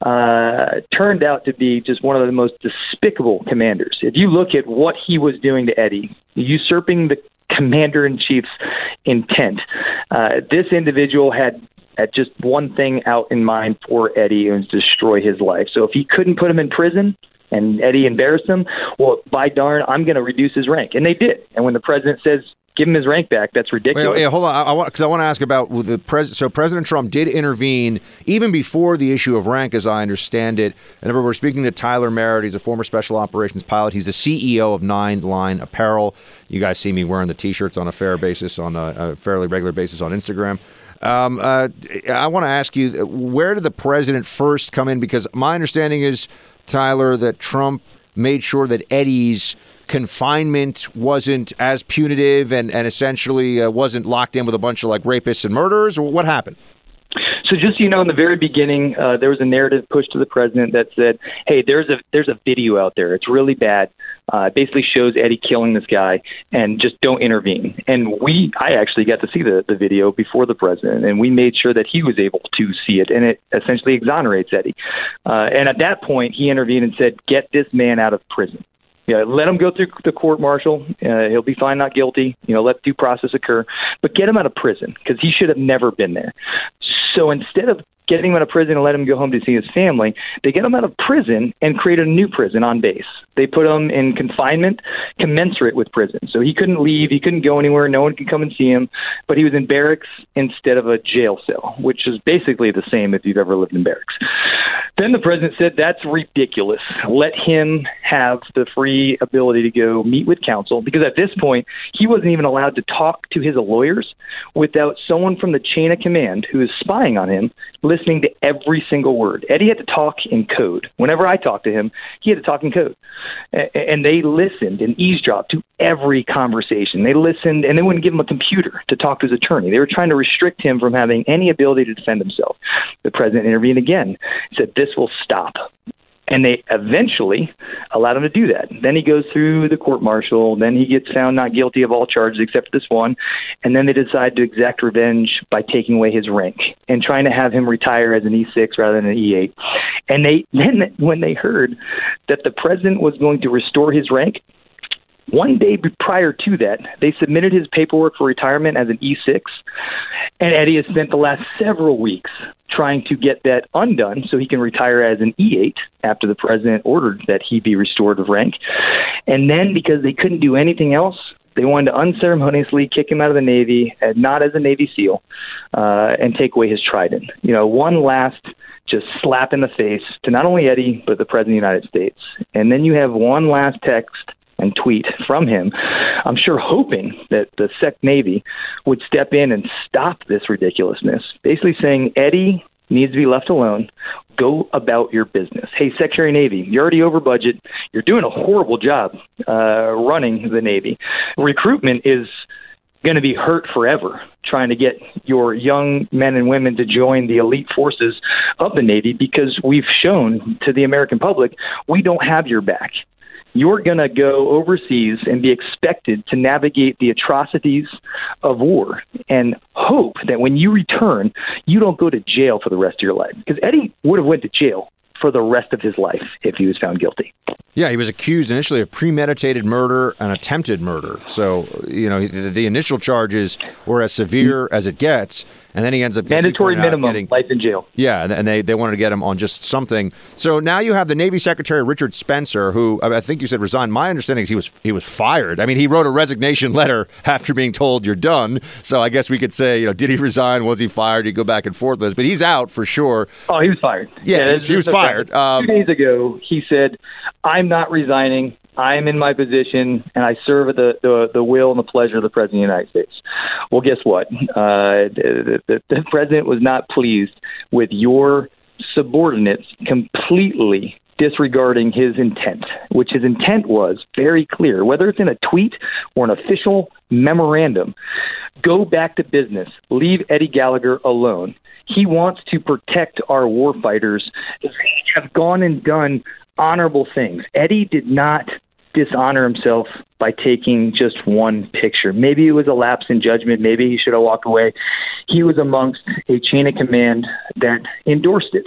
Speaker 19: uh, turned out to be just one of the most despicable commanders. If you look at what he was doing to Eddie, usurping the commander in chief's intent, uh, this individual had had just one thing out in mind for Eddie, and destroy his life. So if he couldn't put him in prison, and Eddie embarrassed him, well, by darn, I'm going to reduce his rank. And they did. And when the president says give him his rank back. That's ridiculous.
Speaker 2: Wait, wait hold on. I, want because I want to ask about the president. So President Trump did intervene even before the issue of rank, as I understand it. And we're speaking to Tyler Merritt. He's a former special operations pilot. He's the CEO of Nine Line Apparel. You guys see me wearing the T-shirts on a fair basis, on a, a fairly regular basis on Instagram. Um, uh, I want to ask you, where did the president first come in? Because my understanding is, Tyler, that Trump made sure that Eddie's confinement wasn't as punitive and, and essentially uh, wasn't locked in with a bunch of like rapists and murderers? Or what happened?
Speaker 19: So just so you know, in the very beginning, uh, there was a narrative pushed to the president that said, "Hey, there's a there's a video out there. It's really bad. Uh, it basically shows Eddie killing this guy, and just don't intervene." And we, I actually got to see the the video before the president, and we made sure that he was able to see it, and it essentially exonerates Eddie. Uh, and at that point, he intervened and said, "Get this man out of prison." Yeah, let him go through the court martial. Uh, he'll be fine, not guilty. You know, let due process occur, but get him out of prison because he should have never been there. So instead of getting him out of prison and let him go home to see his family. They get him out of prison and create a new prison on base. They put him in confinement commensurate with prison. So he couldn't leave, he couldn't go anywhere, no one could come and see him, but he was in barracks instead of a jail cell, which is basically the same if you've ever lived in barracks. Then the president said, That's ridiculous. Let him have the free ability to go meet with counsel because at this point, he wasn't even allowed to talk to his lawyers without someone from the chain of command who is spying on him listening to every single word. Eddie had to talk in code. Whenever I talked to him, he had to talk in code. And they listened and eavesdropped to every conversation. They listened and they wouldn't give him a computer to talk to his attorney. They were trying to restrict him from having any ability to defend himself. The president intervened again, said, This will stop and they eventually allowed him to do that. Then he goes through the court martial. Then he gets found not guilty of all charges except this one, and then they decide to exact revenge by taking away his rank and trying to have him retire as an E6 rather than an E8. And they then when they heard that the president was going to restore his rank, one day prior to that, they submitted his paperwork for retirement as an E6, and Eddie has spent the last several weeks trying to get that undone so he can retire as an E8 after the president ordered that he be restored of rank. And then, because they couldn't do anything else, they wanted to unceremoniously kick him out of the Navy, not as a Navy SEAL, uh, and take away his trident. You know, one last just slap in the face to not only Eddie, but the President of the United States. And then you have one last text and tweet from him, I'm sure hoping that the Sec Navy would step in and stop this ridiculousness, basically saying, Eddie needs to be left alone. Go about your business. Hey, Secretary Navy, you're already over budget. You're doing a horrible job uh, running the Navy. Recruitment is going to be hurt forever trying to get your young men and women to join the elite forces of the Navy because we've shown to the American public we don't have your back you're going to go overseas and be expected to navigate the atrocities of war and hope that when you return, you don't go to jail for the rest of your life. Because Eddie would have went to jail for the rest of his life if he was found guilty.
Speaker 2: Yeah, he was accused initially of premeditated murder and attempted murder. So, you know, the initial charges were as severe as it gets and then he ends up
Speaker 19: mandatory minimum
Speaker 2: getting,
Speaker 19: life in jail.
Speaker 2: Yeah, and they they wanted to get him on just something. So now you have the Navy Secretary Richard Spencer, who I think you said resigned. My understanding is he was he was fired. I mean, he wrote a resignation letter after being told you're done. So I guess we could say, you know, did he resign? Was he fired? He go back and forth with this, but he's out for sure.
Speaker 19: Oh, he was fired.
Speaker 2: Yeah, yeah he was fired.
Speaker 19: Um, two days ago, he said, "I'm not resigning. I'm in my position and I serve at the, the, the will and the pleasure of the President of the United States. Well, guess what? Uh, the, the, the President was not pleased with your subordinates completely disregarding his intent, which his intent was very clear, whether it's in a tweet or an official memorandum. Go back to business. Leave Eddie Gallagher alone. He wants to protect our warfighters have gone and done honorable things. Eddie did not dishonor himself by taking just one picture. Maybe it was a lapse in judgment. Maybe he should have walked away. He was amongst a chain of command that endorsed it.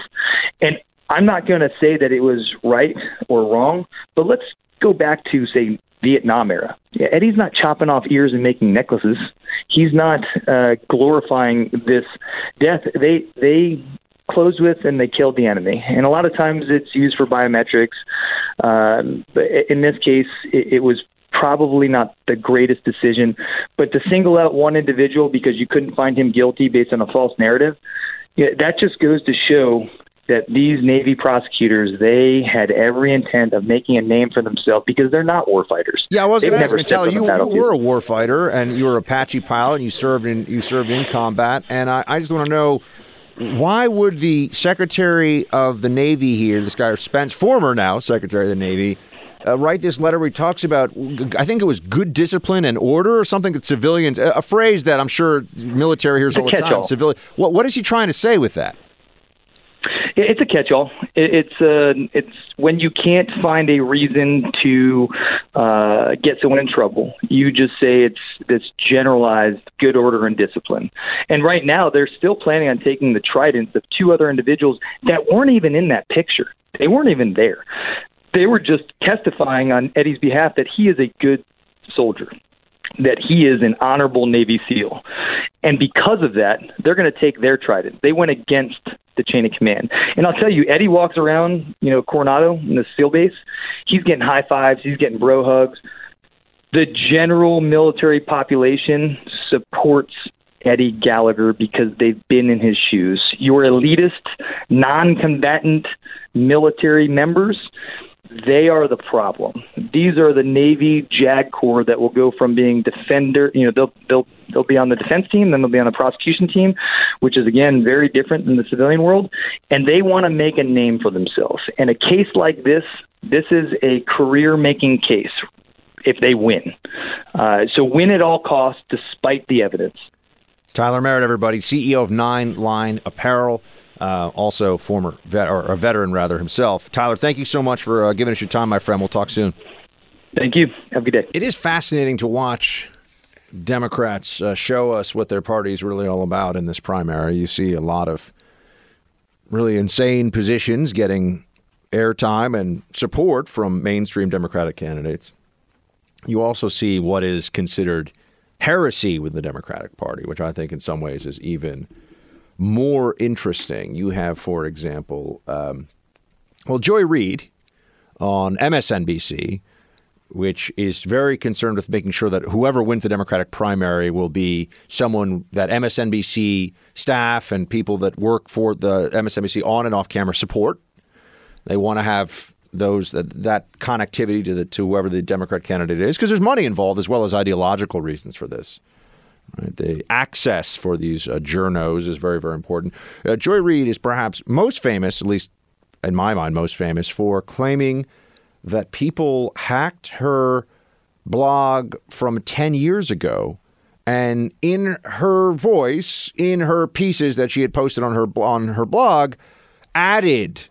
Speaker 19: And I'm not going to say that it was right or wrong, but let's go back to, say, Vietnam era. Yeah, Eddie's not chopping off ears and making necklaces. He's not uh, glorifying this death. They they closed with and they killed the enemy. And a lot of times it's used for biometrics. Um, but in this case, it, it was probably not the greatest decision. But to single out one individual because you couldn't find him guilty based on a false narrative, yeah, that just goes to show that these Navy prosecutors they had every intent of making a name for themselves because they're not warfighters.
Speaker 2: Yeah, I was going to ask
Speaker 19: Natalie,
Speaker 2: you, you were a warfighter and you were Apache pilot. And you served in you served in combat, and I, I just want to know why would the Secretary of the Navy here, this guy Spence, former now Secretary of the Navy, uh, write this letter where he talks about, I think it was good discipline and order or something that civilians, a, a phrase that I'm sure military hears all the time. Civilian. What, what is he trying to say with that?
Speaker 19: It's a catch-all. It's uh, it's when you can't find a reason to uh, get someone in trouble, you just say it's this generalized good order and discipline. And right now, they're still planning on taking the tridents of two other individuals that weren't even in that picture. They weren't even there. They were just testifying on Eddie's behalf that he is a good soldier that he is an honorable Navy SEAL. And because of that, they're going to take their trident. They went against the chain of command. And I'll tell you, Eddie walks around, you know, Coronado in the SEAL base. He's getting high fives. He's getting bro hugs. The general military population supports Eddie Gallagher because they've been in his shoes. Your elitist, non combatant military members they are the problem. These are the Navy JAG Corps that will go from being defender, you know, they'll they'll they'll be on the defense team, then they'll be on the prosecution team, which is again very different than the civilian world, and they want to make a name for themselves. And a case like this, this is a career-making case if they win. Uh, so win at all costs, despite the evidence.
Speaker 2: Tyler Merritt, everybody, CEO of Nine Line Apparel uh, also former vet or a veteran rather himself. Tyler, thank you so much for uh, giving us your time, my friend. We'll talk soon.
Speaker 19: Thank you. Have a good day.
Speaker 2: It is fascinating to watch Democrats uh, show us what their party is really all about in this primary. You see a lot of really insane positions getting airtime and support from mainstream Democratic candidates. You also see what is considered heresy with the Democratic Party, which I think in some ways is even more interesting. You have, for example, um, well, Joy Reid on MSNBC, which is very concerned with making sure that whoever wins the Democratic primary will be someone that MSNBC staff and people that work for the MSNBC on and off camera support. They want to have those that, that connectivity to the to whoever the Democrat candidate is because there's money involved as well as ideological reasons for this. Right? The access for these uh, journos is very, very important. Uh, Joy Reid is perhaps most famous, at least in my mind, most famous for claiming that people hacked her blog from 10 years ago. And in her voice, in her pieces that she had posted on her on her blog, added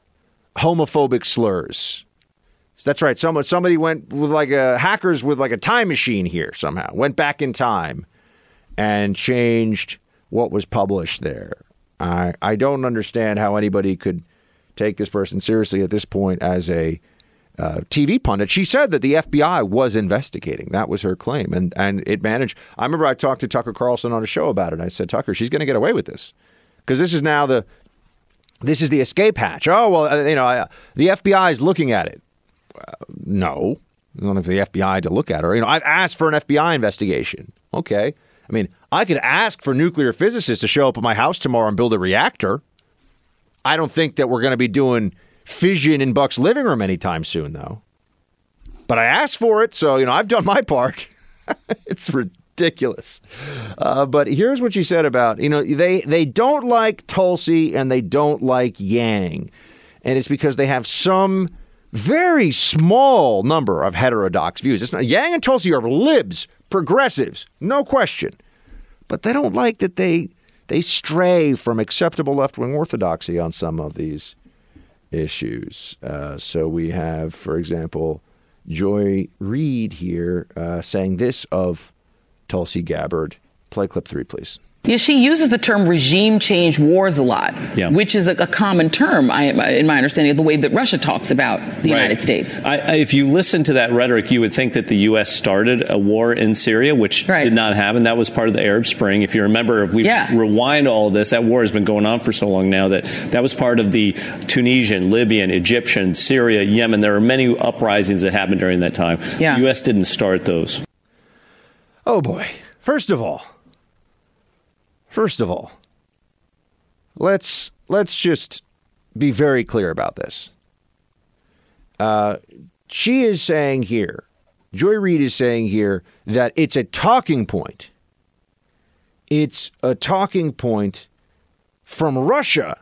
Speaker 2: homophobic slurs. That's right. Someone somebody went with like a hackers with like a time machine here somehow. Went back in time and changed what was published there. I I don't understand how anybody could take this person seriously at this point as a uh, TV pundit. She said that the FBI was investigating. That was her claim, and and it managed. I remember I talked to Tucker Carlson on a show about it. I said, Tucker, she's going to get away with this because this is now the this is the escape hatch. Oh well, uh, you know, I, the FBI is looking at it. Uh, no, I don't have the FBI to look at her. You know, I've asked for an FBI investigation. Okay. I mean, I could ask for nuclear physicists to show up at my house tomorrow and build a reactor. I don't think that we're going to be doing fission in Buck's living room anytime soon, though. But I asked for it, so you know I've done my part. it's ridiculous. Uh, but here's what she said about you know they they don't like Tulsi and they don't like Yang, and it's because they have some very small number of heterodox views. It's not, Yang and Tulsi are libs, progressives, no question. But they don't like that they they stray from acceptable left wing orthodoxy on some of these issues. Uh, so we have, for example, Joy Reid here uh, saying this of Tulsi Gabbard. Play clip three, please.
Speaker 20: Yeah, she uses the term regime change wars a lot,
Speaker 21: Yeah.
Speaker 20: which is a, a common term, I, in my understanding of the way that Russia talks about the United States.
Speaker 21: I, I, if you listen to that rhetoric, you would think that the U.S. started a war in Syria, which did not happen. That was part of the Arab Spring. If you remember, if we
Speaker 20: Yeah.
Speaker 21: rewind all of this, that war has been going on for so long now that that was part of the Tunisian, Libyan, Egyptian, Syria, Yemen. There were many uprisings that happened during that time.
Speaker 20: Yeah.
Speaker 21: The U.S. didn't start those.
Speaker 2: Oh boy. First of all, first of all, let's let's just be very clear about this. Uh, she is saying here, Joy Reid is saying here that it's a talking point. It's a talking point from Russia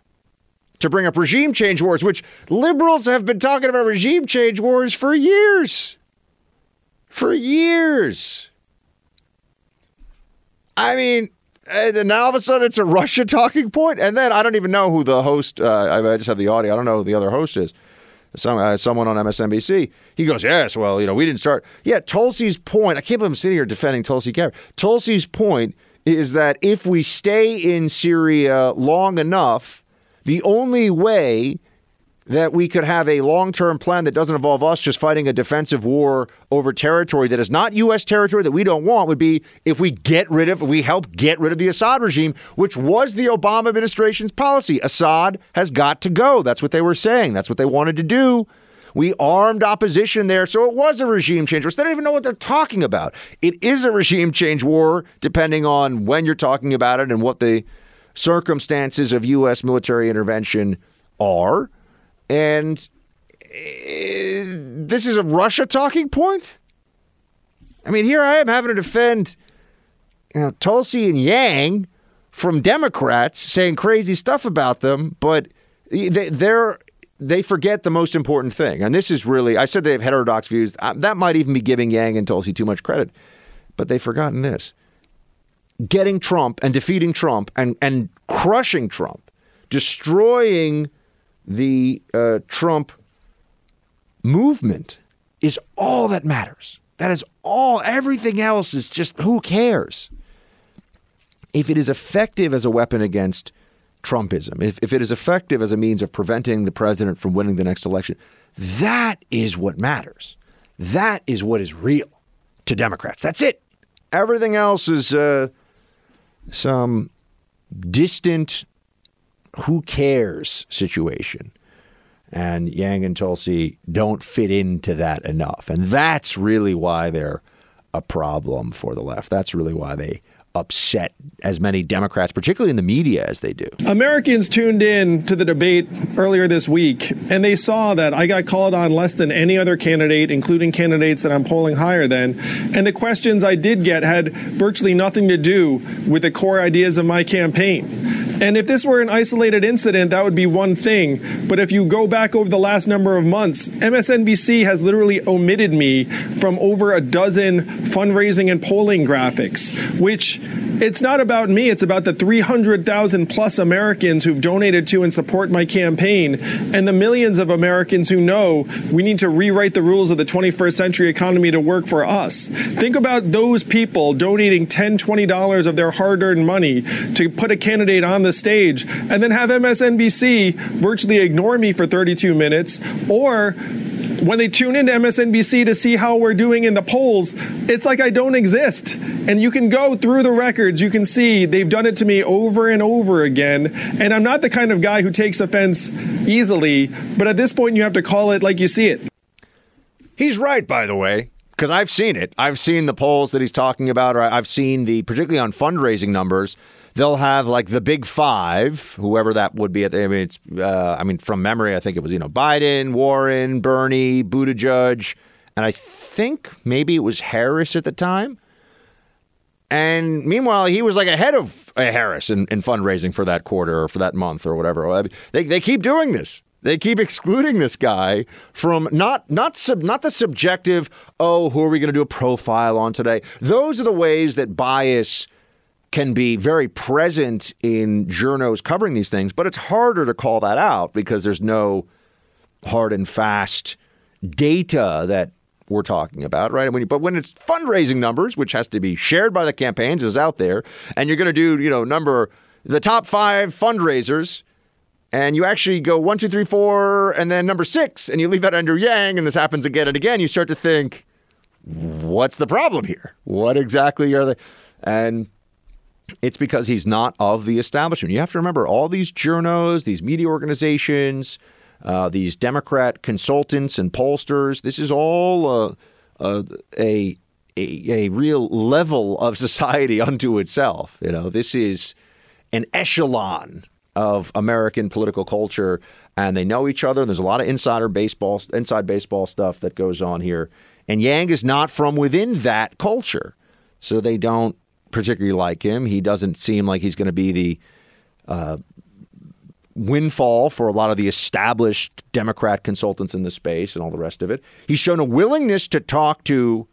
Speaker 2: to bring up regime change wars, which liberals have been talking about regime change wars for years. For years. I mean, and now all of a sudden it's a Russia talking point, and then I don't even know who the host. Uh, I I just have the audio. I don't know who the other host is. Some uh, someone on MSNBC. He goes, "Yes, well, you know, we didn't start." Yeah, Tulsi's point. I can't believe I'm sitting here defending Tulsi Gabbard. Tulsi's point is that if we stay in Syria long enough, the only way that we could have a long term plan that doesn't involve us just fighting a defensive war over territory that is not U.S. territory that we don't want would be if we get rid of, we help get rid of the Assad regime, which was the Obama administration's policy. Assad has got to go. That's what they were saying. That's what they wanted to do. We armed opposition there, so it was a regime change they don't even know what they're talking about. It is a regime change war, depending on when you're talking about it and what the circumstances of U.S. military intervention are. And eh, this is a Russia talking point? I mean, here I am having to defend you know, Tulsi and Yang from Democrats saying crazy stuff about them, but they, they forget the most important thing. And this is really, I said they have heterodox views. Uh, That might even be giving Yang and Tulsi too much credit, but they've forgotten this. Getting Trump and defeating Trump and, and crushing Trump, destroying the uh, Trump movement is all that matters. That is all. Everything else is just who cares? If it is effective as a weapon against Trumpism, if, if it is effective as a means of preventing the president from winning the next election, that is what matters. That is what is real to Democrats. That's it. Everything else is uh, some distant, who cares situation. And Yang and Tulsi don't fit into that enough. And that's really why they're a problem for the left. That's really why they upset as many Democrats, particularly in the media, as they do.
Speaker 22: Americans tuned in to the debate earlier this week, and they saw that I got called on less than any other candidate, including candidates that I'm polling higher than. And the questions I did get had virtually nothing to do with the core ideas of my campaign. And if this were an isolated incident, that would be one thing. But if you go back over the last number of months, MSNBC has literally omitted me from over a dozen fundraising and polling graphics, which it's not about me. It's about the 300,000 plus Americans who've donated to and support my campaign and the millions of Americans who know we need to rewrite the rules of the 21st century economy to work for us. Think about those people donating $10, $20 of their hard earned money to put a candidate on the stage and then have MSNBC virtually ignore me for 32 minutes or when they tune into MSNBC to see how we're doing in the polls, it's like I don't exist. And you can go through the records, you can see they've done it to me over and over again. And I'm not the kind of guy who takes offense easily, but at this point, you have to call it like you see it.
Speaker 2: He's right, by the way, because I've seen it. I've seen the polls that he's talking about, or I've seen the, particularly on fundraising numbers. They'll have like the big five, whoever that would be. At the, I mean, it's. Uh, I mean, from memory, I think it was you know Biden, Warren, Bernie, Buttigieg, and I think maybe it was Harris at the time. And meanwhile, he was like ahead of uh, Harris in, in fundraising for that quarter or for that month or whatever. They, they keep doing this. They keep excluding this guy from not not sub, not the subjective. Oh, who are we going to do a profile on today? Those are the ways that bias can be very present in journos covering these things, but it's harder to call that out because there's no hard and fast data that we're talking about, right? When you, but when it's fundraising numbers, which has to be shared by the campaigns, is out there, and you're going to do, you know, number the top five fundraisers, and you actually go one, two, three, four, and then number six, and you leave that under Yang, and this happens again and again, you start to think, what's the problem here? What exactly are they? And it's because he's not of the establishment. You have to remember all these journos, these media organizations, uh, these Democrat consultants and pollsters. This is all uh, uh, a, a a real level of society unto itself. You know, this is an echelon of American political culture, and they know each other. There's a lot of insider baseball, inside baseball stuff that goes on here. And Yang is not from within that culture, so they don't particularly like him. He doesn't seem like he's going to be the uh, windfall for a lot of the established Democrat consultants in the space and all the rest of it. He's shown a willingness to talk to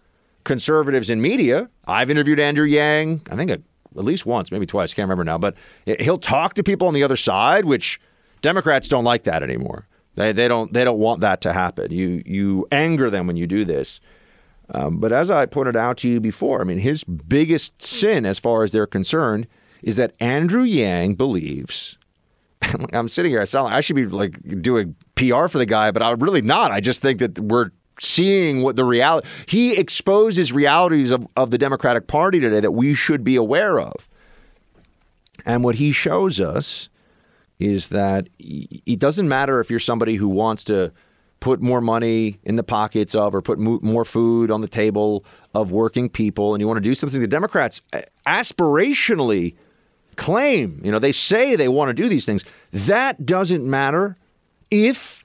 Speaker 2: conservatives in media. I've interviewed Andrew Yang, I think at least once, maybe twice, can't remember now, but he'll talk to people on the other side, which Democrats don't like that anymore. They, they don't they don't want that to happen. You you anger them when you do this. Um, but as I pointed out to you before, I mean his biggest sin, as far as they're concerned, is that Andrew Yang believes I'm sitting here. I sound like I should be like doing PR for the guy, but I'm really not. I just think that we're seeing what the reality. He exposes realities of, of the Democratic Party today that we should be aware of. And what he shows us is that it doesn't matter if you're somebody who wants to put more money in the pockets of or put more food on the table of working people and you want to do something the Democrats uh, aspirationally claim, you know, they say they want to do these things. That doesn't matter if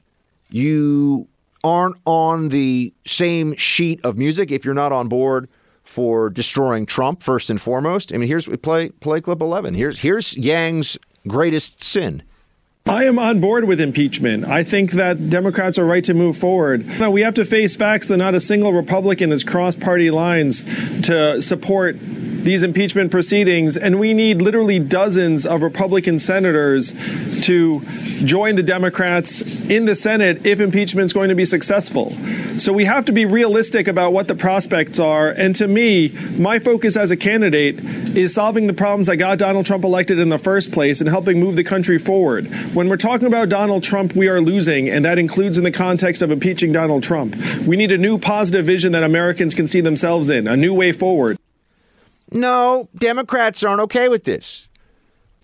Speaker 2: you aren't on the same sheet of music, if you're not on board for destroying Trump first and foremost. I mean, here's we play play clip 11. Here's here's Yang's greatest sin.
Speaker 22: I am on board with impeachment. I think that Democrats are right to move forward. Now, we have to face facts that not a single Republican has crossed party lines to support these impeachment proceedings, and we need literally dozens of Republican senators to join the Democrats in the Senate if impeachment is going to be successful. So we have to be realistic about what the prospects are. And to me, my focus as a candidate is solving the problems that got Donald Trump elected in the first place and helping move the country forward. When we're talking about Donald Trump, we are losing, and that includes in the context of impeaching Donald Trump. We need a new positive vision that Americans can see themselves in, a new way forward.
Speaker 2: No, Democrats aren't okay with this.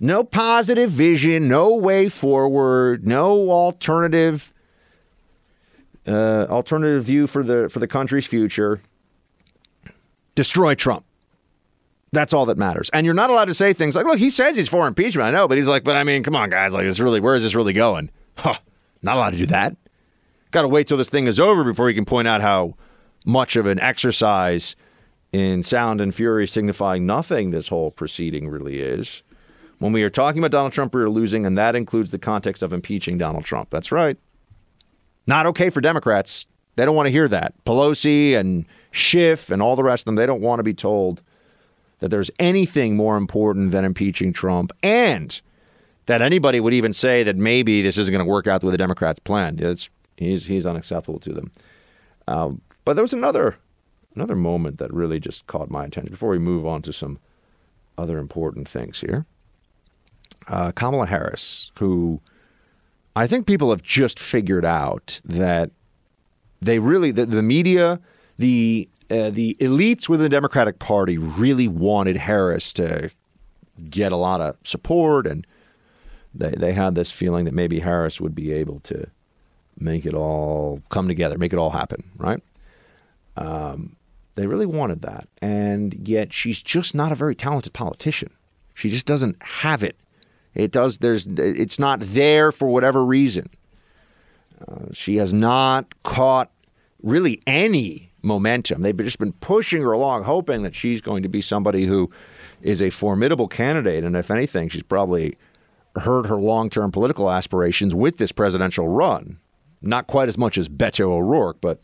Speaker 2: No positive vision, no way forward, no alternative uh, alternative view for the for the country's future. Destroy Trump. That's all that matters. And you're not allowed to say things like, "Look, he says he's for impeachment." I know, but he's like, "But I mean, come on, guys! Like, this really, where is this really going?" Huh, not allowed to do that. Got to wait till this thing is over before you can point out how much of an exercise in sound and fury signifying nothing this whole proceeding really is. When we are talking about Donald Trump, we are losing, and that includes the context of impeaching Donald Trump. That's right. Not okay for Democrats. They don't want to hear that. Pelosi and Schiff and all the rest of them, they don't want to be told that there's anything more important than impeaching Trump and that anybody would even say that maybe this isn't going to work out way the Democrats planned. It's, he's, he's unacceptable to them. Um, but there was another another moment that really just caught my attention before we move on to some other important things here. Uh, Kamala Harris, who I think people have just figured out that they really, the, the media, the uh, the elites within the Democratic Party really wanted Harris to get a lot of support, and they they had this feeling that maybe Harris would be able to make it all come together, make it all happen, right? Um, they really wanted that. And yet she's just not a very talented politician. She just doesn't have it. It does there's it's not there for whatever reason. Uh, she has not caught really any momentum. They've just been pushing her along hoping that she's going to be somebody who is a formidable candidate and if anything she's probably hurt her long term political aspirations with this presidential run. Not quite as much as Beto O'Rourke, but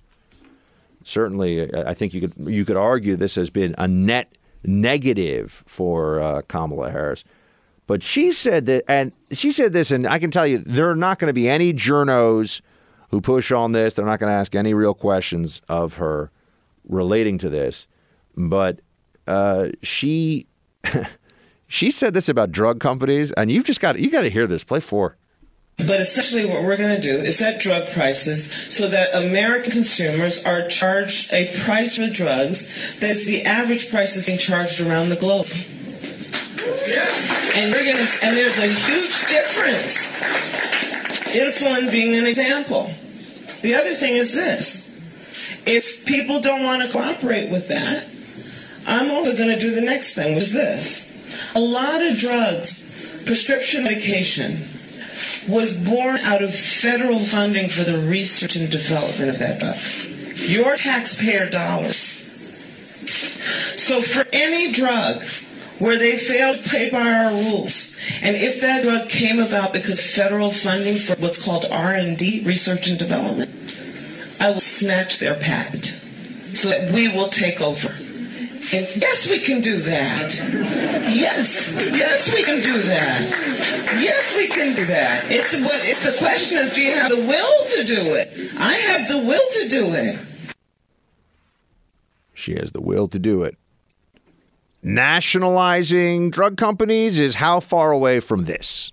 Speaker 2: certainly I think you could you could argue this has been a net negative for uh, Kamala Harris. But she said that, and she said this, and I can tell you, there are not going to be any journos who push on this. They're not going to ask any real questions of her relating to this. But uh, she she said this about drug companies, and you've just got you got to hear this. Play four.
Speaker 23: But essentially, what we're going to do is set drug prices so that American consumers are charged a price for drugs that's the average price that's being charged around the globe. And we're going to, and there's a huge difference. Insulin being an example. The other thing is this: if people don't want to cooperate with that, I'm also going to do the next thing, which is this: a lot of drugs, prescription medication was born out of federal funding for the research and development of that drug. Your taxpayer dollars. So for any drug where they failed to play by our rules, and if that drug came about because federal funding for what's called R&D, research and development, I will snatch their patent so that we will take over. And yes, we can do that. Yes, yes, we can do that. Yes, we can do that. It's what it's the question is, do you have the will to do it? I have the will to do it.
Speaker 2: She has the will to do it. Nationalizing drug companies is how far away from this?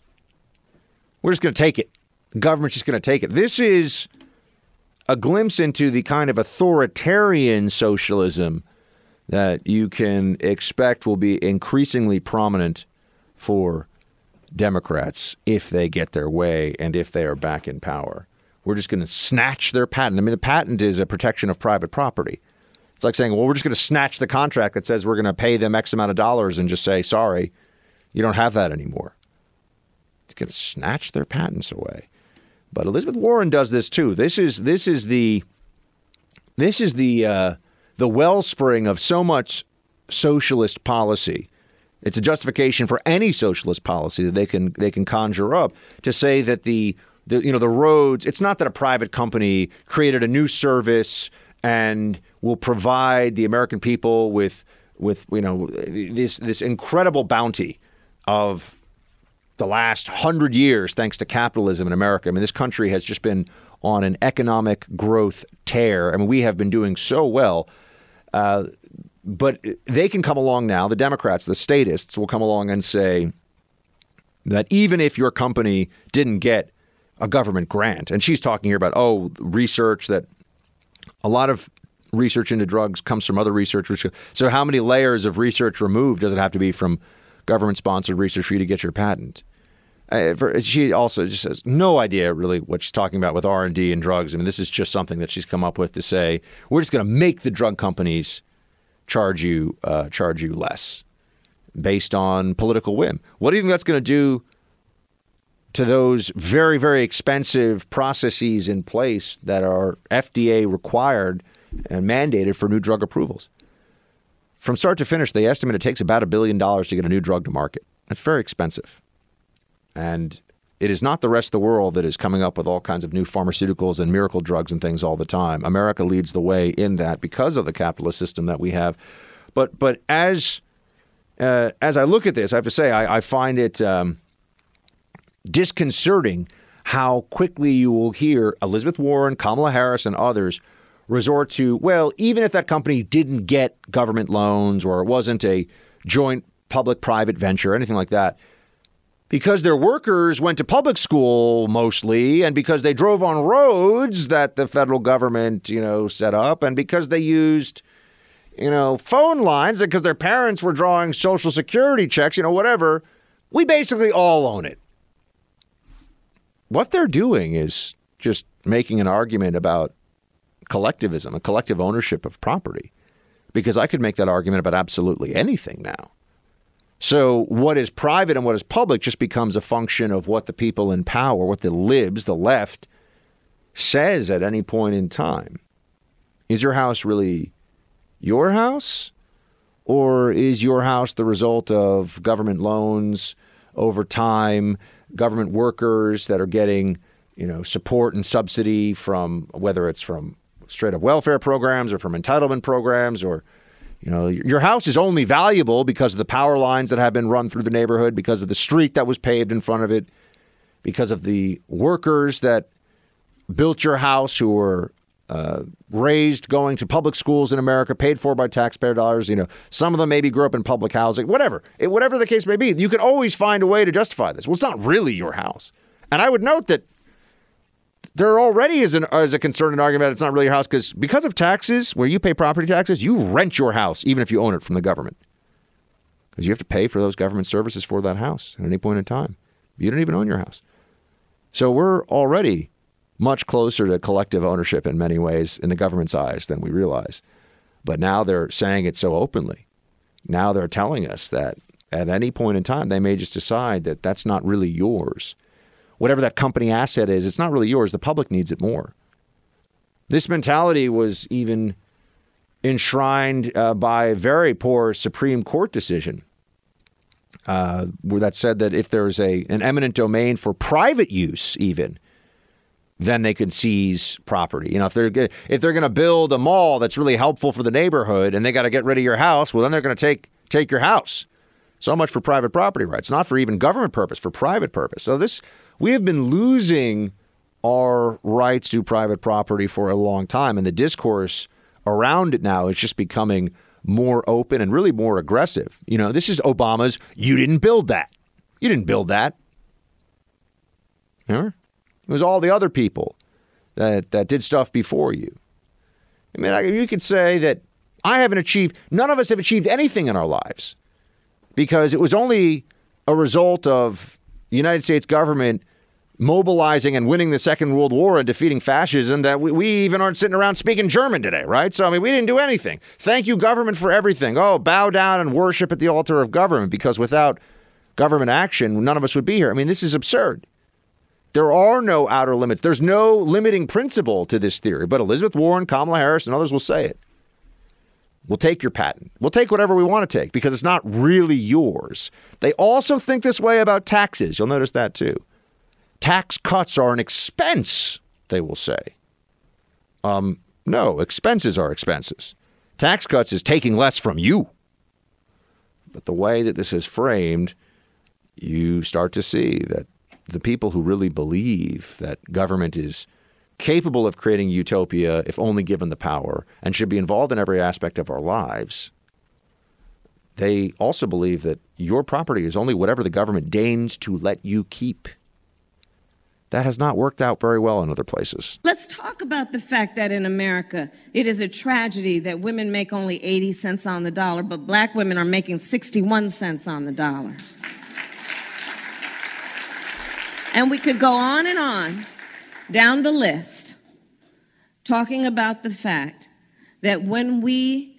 Speaker 2: We're just going to take it. The government's just going to take it. This is a glimpse into the kind of authoritarian socialism that you can expect will be increasingly prominent for Democrats if they get their way and if they are back in power. We're just going to snatch their patent. I mean, the patent is a protection of private property. It's like saying, well, we're just going to snatch the contract that says we're going to pay them X amount of dollars and just say, sorry, you don't have that anymore. It's going to snatch their patents away. But Elizabeth Warren does this too. This is this is the this is the uh, the wellspring of so much socialist policy. It's a justification for any socialist policy that they can they can conjure up to say that the, the you know the roads. It's not that a private company created a new service and will provide the American people with with you know this this incredible bounty of the last hundred years, thanks to capitalism in America. I mean, this country has just been on an economic growth tear. I mean, we have been doing so well. Uh, but they can come along now, the Democrats, the statists will come along and say that even if your company didn't get a government grant, and she's talking here about, oh, research that a lot of research into drugs comes from other research. So, how many layers of research removed does it have to be from government sponsored research for you to get your patent? Uh, for, she also just has no idea really what she's talking about with R and D and drugs. I mean, this is just something that she's come up with to say we're just going to make the drug companies charge you uh, charge you less based on political whim. What do you think that's going to do to those very very expensive processes in place that are FDA required and mandated for new drug approvals? From start to finish, they estimate it takes about a billion dollars to get a new drug to market. That's very expensive. And it is not the rest of the world that is coming up with all kinds of new pharmaceuticals and miracle drugs and things all the time. America leads the way in that because of the capitalist system that we have. But but as uh, as I look at this, I have to say I, I find it um, disconcerting how quickly you will hear Elizabeth Warren, Kamala Harris, and others resort to well, even if that company didn't get government loans or it wasn't a joint public-private venture, or anything like that because their workers went to public school mostly and because they drove on roads that the federal government, you know, set up and because they used you know, phone lines because their parents were drawing social security checks, you know, whatever, we basically all own it. What they're doing is just making an argument about collectivism, a collective ownership of property. Because I could make that argument about absolutely anything now. So what is private and what is public just becomes a function of what the people in power, what the libs, the left, says at any point in time. Is your house really your house? Or is your house the result of government loans over time government workers that are getting, you know, support and subsidy from whether it's from straight up welfare programs or from entitlement programs or you know, your house is only valuable because of the power lines that have been run through the neighborhood, because of the street that was paved in front of it, because of the workers that built your house who were uh, raised going to public schools in America, paid for by taxpayer dollars. You know, some of them maybe grew up in public housing, whatever. It, whatever the case may be, you can always find a way to justify this. Well, it's not really your house. And I would note that there already is, an, is a concern and argument that it's not really your house because because of taxes, where you pay property taxes, you rent your house even if you own it from the government because you have to pay for those government services for that house at any point in time. You don't even own your house. So we're already much closer to collective ownership in many ways in the government's eyes than we realize. But now they're saying it so openly. Now they're telling us that at any point in time, they may just decide that that's not really yours whatever that company asset is, it's not really yours. The public needs it more. This mentality was even enshrined uh, by a very poor Supreme Court decision uh, where that said that if there's a an eminent domain for private use, even then they could seize property. You know, if they're if they're going to build a mall that's really helpful for the neighborhood and they got to get rid of your house, well, then they're going to take take your house. So much for private property rights, not for even government purpose, for private purpose. So this we have been losing our rights to private property for a long time, and the discourse around it now is just becoming more open and really more aggressive. You know, this is Obama's you didn't build that. You didn't build that. Remember? It was all the other people that, that did stuff before you. I mean, you could say that I haven't achieved, none of us have achieved anything in our lives because it was only a result of the United States government mobilizing and winning the Second World War and defeating fascism that we, we, even aren't sitting around speaking German today, right? So, I mean, we didn't do anything. Thank you, government, for everything. Oh, bow down and worship at the altar of government because without government action, none of us would be here. I mean, this is absurd. There are no outer limits. There's no limiting principle to this theory, but Elizabeth Warren, Kamala Harris, and others will say it. We'll take your patent. We'll take whatever we want to take because it's not really yours. They also think this way about taxes. You'll notice that too. Tax cuts are an expense, they will say. Um, no, expenses are expenses. Tax cuts is taking less from you. But the way that this is framed, you start to see that the people who really believe that government is capable of creating utopia if only given the power and should be involved in every aspect of our lives, they also believe that your property is only whatever the government deigns to let you keep. That has not worked out very well in other places.
Speaker 24: Let's talk about the fact that in America, it is a tragedy that women make only 80 cents on the dollar, but black women are making 61 cents on the dollar. And we could go on and on down the list talking about the fact that when we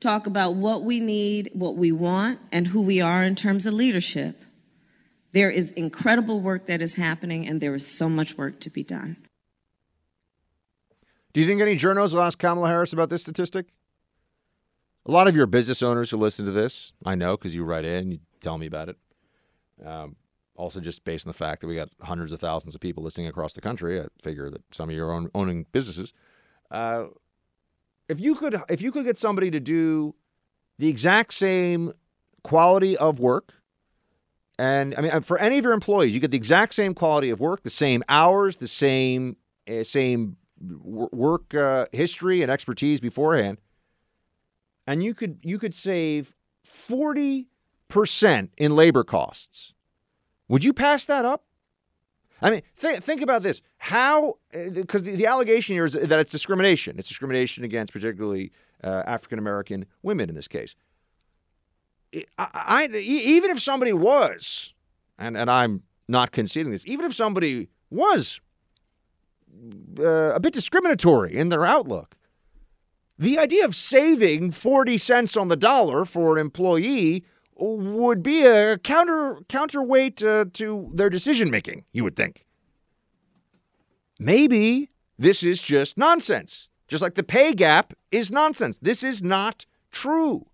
Speaker 24: talk about what we need, what we want, and who we are in terms of leadership, there is incredible work that is happening, and there is so much work to be done.
Speaker 2: Do you think any journals will ask Kamala Harris about this statistic? A lot of your business owners who listen to this, I know because you write in, you tell me about it. Um, also, just based on the fact that we got hundreds of thousands of people listening across the country, I figure that some of you are own, owning businesses. Uh, if you could, if you could get somebody to do the exact same quality of work and I mean, for any of your employees, you get the exact same quality of work, the same hours, the same uh, same work uh, history and expertise beforehand, and you could you could save forty percent in labor costs. Would you pass that up? I mean, th- think about this. How, because uh, the, the, allegation here is that it's discrimination. It's discrimination against particularly uh, African American women in this case. I, I, even if somebody was, and, and I'm not conceding this, even if somebody was uh, a bit discriminatory in their outlook, the idea of saving 40 cents on the dollar for an employee would be a counter counterweight uh, to their decision making, you would think. Maybe this is just nonsense. Just like the pay gap is nonsense. This is not true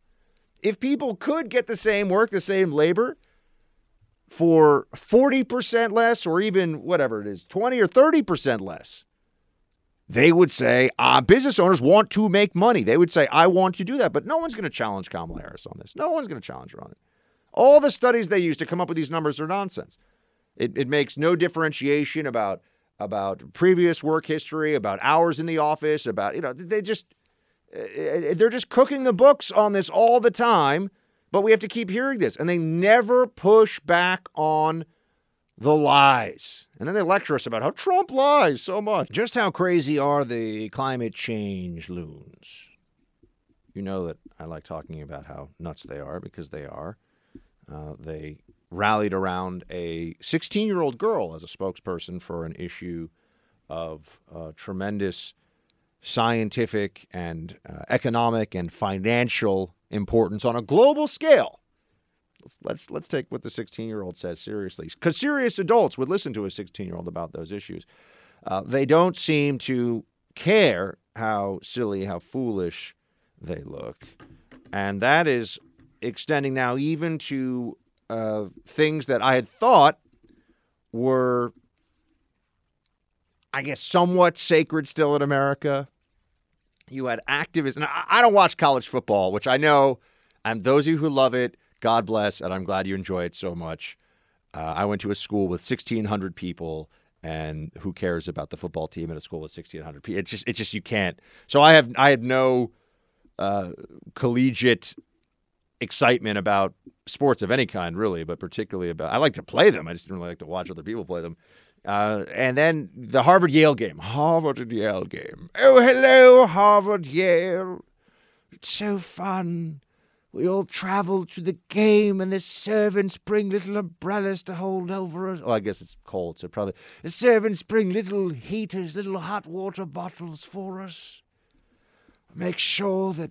Speaker 2: if people could get the same work, the same labor, for 40% less or even whatever it is, 20 or 30% less, they would say, uh, business owners want to make money. They would say, I want to do that. But no one's going to challenge Kamala Harris on this. No one's going to challenge her on it. All the studies they use to come up with these numbers are nonsense. It, it makes no differentiation about about previous work history, about hours in the office, about you know they just uh, they're just cooking the books on this all the time. But we have to keep hearing this, and they never push back on the lies. And then they lecture us about how Trump lies so much. Just how crazy are the climate change loons? You know that I like talking about how nuts they are because they are. Uh, they rallied around a 16 year old girl as a spokesperson for an issue of uh, tremendous scientific and uh, economic and financial importance on a global scale. Let's let's, take what the 16 year old says seriously, because serious adults would listen to a 16 year old about those issues. Uh, they don't seem to care how silly, how foolish they look, and that is extending now even to uh, things that I had thought were, I guess, somewhat sacred still in America. You had activists, and I don't watch college football, which I know, and those of you who love it, God bless, and I'm glad you enjoy it so much. Uh, I went to a school with 1,600 people, and who cares about the football team at a school with 1,600 people? It's just, it's just you can't. So I have, I had no uh, collegiate excitement about sports of any kind, really, but particularly about. I like to play them. I just don't really like to watch other people play them. Uh, and then the Harvard Yale game. Harvard and Yale game. Oh, hello, Harvard Yale. It's so fun. We all travel to the game, and the servants bring little umbrellas to hold over us. Oh, I guess it's cold, so probably. The servants bring little heaters, little hot water bottles for us. Make sure that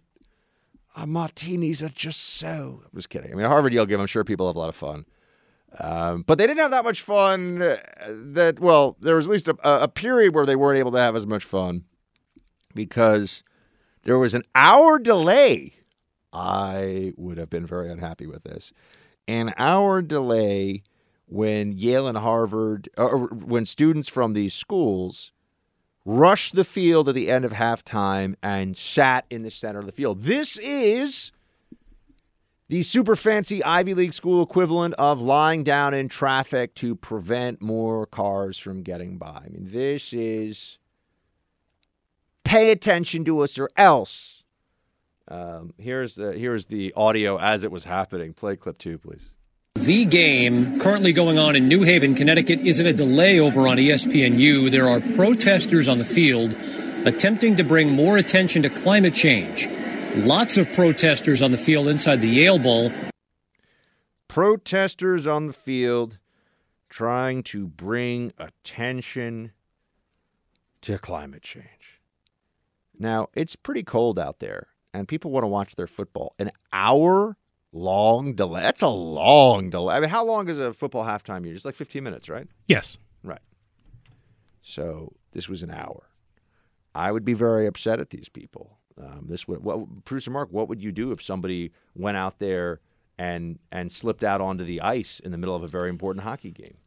Speaker 2: our martinis are just so. I'm just kidding. I mean, Harvard Yale game, I'm sure people have a lot of fun. Um, but they didn't have that much fun. uh, That well, there was at least a, a period where they weren't able to have as much fun because there was an hour delay. I would have been very unhappy with this. An hour delay when Yale and Harvard, uh, or when students from these schools rushed the field at the end of halftime and sat in the center of the field. This is the super fancy Ivy League school equivalent of lying down in traffic to prevent more cars from getting by. I mean, this is pay attention to us or else. Um, here's the here's the audio as it was happening. Play clip two, please.
Speaker 25: The game currently going on in New Haven, Connecticut, is in a delay over on ESPNU. There are protesters on the field attempting to bring more attention to climate change. Lots of protesters on the field inside the Yale Bowl.
Speaker 2: Protesters on the field trying to bring attention to climate change. Now, it's pretty cold out there, and people want to watch their football. An hour long delay. That's a long delay. I mean, how long is a football halftime usually? Just like 15 minutes, right?
Speaker 14: Yes.
Speaker 2: Right. So this was an hour. I would be very upset at these people. Um, this would, what, producer Mark, what would you do if somebody went out there and and slipped out onto the ice in the middle of a very important hockey game?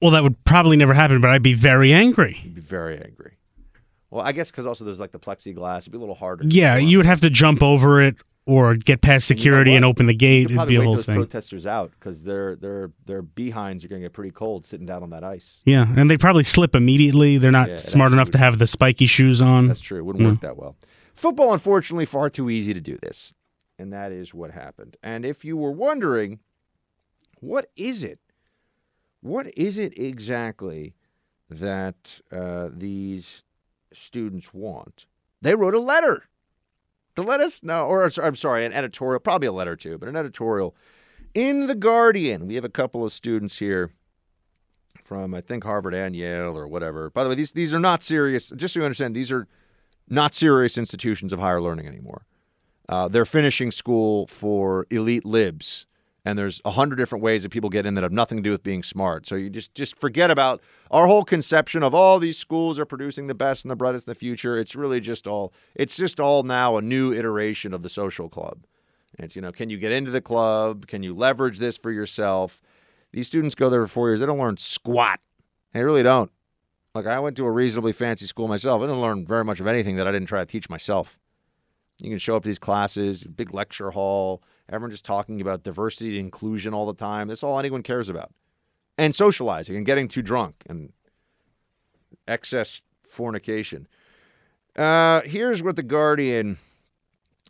Speaker 14: Well, that would probably never happen, but I'd be very angry.
Speaker 2: You'd be very angry. Well, I guess because also there's like the plexiglass. It'd be a little harder.
Speaker 14: Yeah, you would have to jump over it or get past
Speaker 2: And you know
Speaker 14: security and open the gate. It'd be a whole
Speaker 2: those
Speaker 14: thing.
Speaker 2: protesters out because their their their behinds are going to get pretty cold sitting down on that ice.
Speaker 14: Yeah, and they probably slip immediately. They're not
Speaker 2: Yeah,
Speaker 14: smart enough to have the spiky shoes on.
Speaker 2: That's true. It wouldn't
Speaker 14: Yeah.
Speaker 2: work that well. Football, unfortunately, far too easy to do this. And that is what happened. And if you were wondering, what is it? What is it exactly that uh, these students want? They wrote a letter to let us know, or I'm sorry, an editorial, probably a letter too, but an editorial in The Guardian. We have a couple of students here from, I think, Harvard and Yale or whatever. By the way, these, these are not serious, just so you understand, these are not serious institutions of higher learning anymore. Uh, they're finishing school for elite libs, and there's a hundred different ways that people get in that have nothing to do with being smart. So you just just forget about our whole conception of all these schools are producing the best and the brightest in the future. It's really just all it's just all now a new iteration of the social club. It's you know, can you get into the club? Can you leverage this for yourself? These students go there for four years. They don't learn squat. They really don't. Like I went to a reasonably fancy school myself. I didn't learn very much of anything that I didn't try to teach myself. You can show up to these classes, big lecture hall, everyone just talking about diversity and inclusion all the time. That's all anyone cares about. And socializing and getting too drunk and excess fornication. Uh, here's what the Guardian,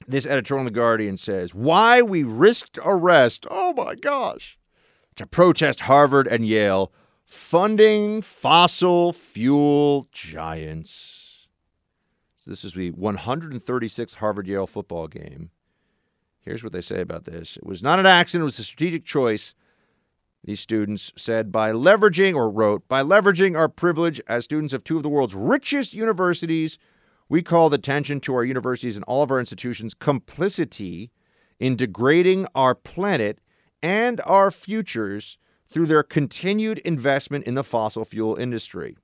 Speaker 2: this editorial in the Guardian says: Why we risked arrest. Oh my gosh, to protest Harvard and Yale funding fossil fuel giants. So this is the 136th Harvard Yale football game. Here's what they say about this: It was not an accident; it was a strategic choice. These students said by leveraging, or wrote, by leveraging our privilege as students of two of the world's richest universities, we called attention to our universities and all of our institutions' complicity in degrading our planet and our futures through their continued investment in the fossil fuel industry.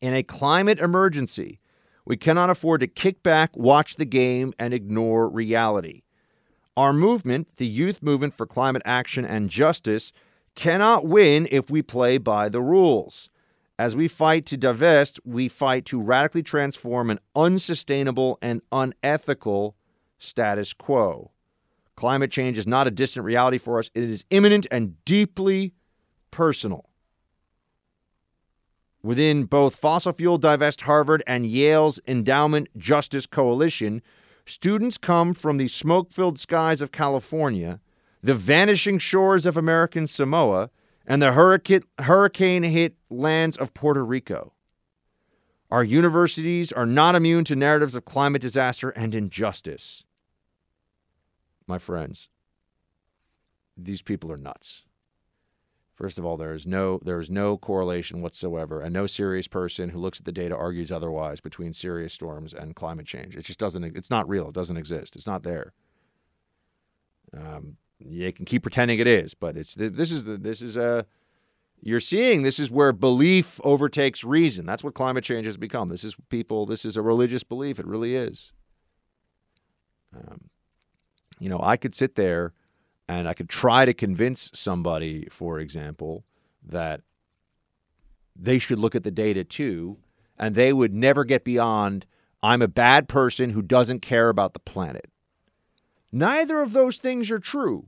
Speaker 2: In a climate emergency, we cannot afford to kick back, watch the game, and ignore reality. Our movement, the Youth Movement for Climate Action and Justice, cannot win if we play by the rules. As we fight to divest, we fight to radically transform an unsustainable and unethical status quo. Climate change is not a distant reality for us, it is imminent and deeply personal. Within both fossil fuel divest Harvard and Yale's Endowment Justice Coalition, students come from the smoke filled skies of California the vanishing shores of American Samoa, and the hurricane hit lands of Puerto Rico. Our universities are not immune to narratives of climate disaster and injustice. My friends, these people are nuts. First of all, there is no there is no correlation whatsoever, and no serious person who looks at the data argues otherwise between serious storms and climate change. It just doesn't. It's not real. It doesn't exist. It's not there. Um, you can keep pretending it is, but it's this is the this is a you're seeing this is where belief overtakes reason. That's what climate change has become. This is people. This is a religious belief. It really is. Um, you know, I could sit there and I could try to convince somebody, for example, that they should look at the data too, and they would never get beyond I'm a bad person who doesn't care about the planet. Neither of those things are true,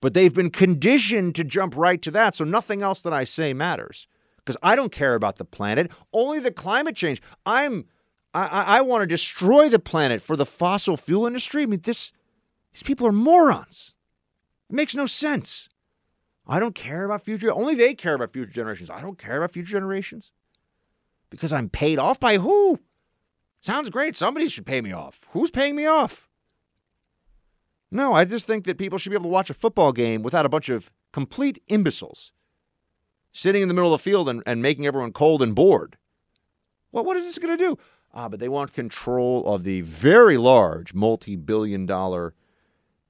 Speaker 2: but they've been conditioned to jump right to that, so nothing else that I say matters. Because I don't care about the planet, only the climate change. I'm I, I want to destroy the planet for the fossil fuel industry. I mean, this these people are morons. It makes no sense. I don't care about future. Only they care about future generations. I don't care about future generations because I'm paid off by who? Sounds great. Somebody should pay me off. Who's paying me off? No, I just think that people should be able to watch a football game without a bunch of complete imbeciles sitting in the middle of the field and, and making everyone cold and bored. Well, what is this going to do? Ah, but they want control of the very large multi billion dollar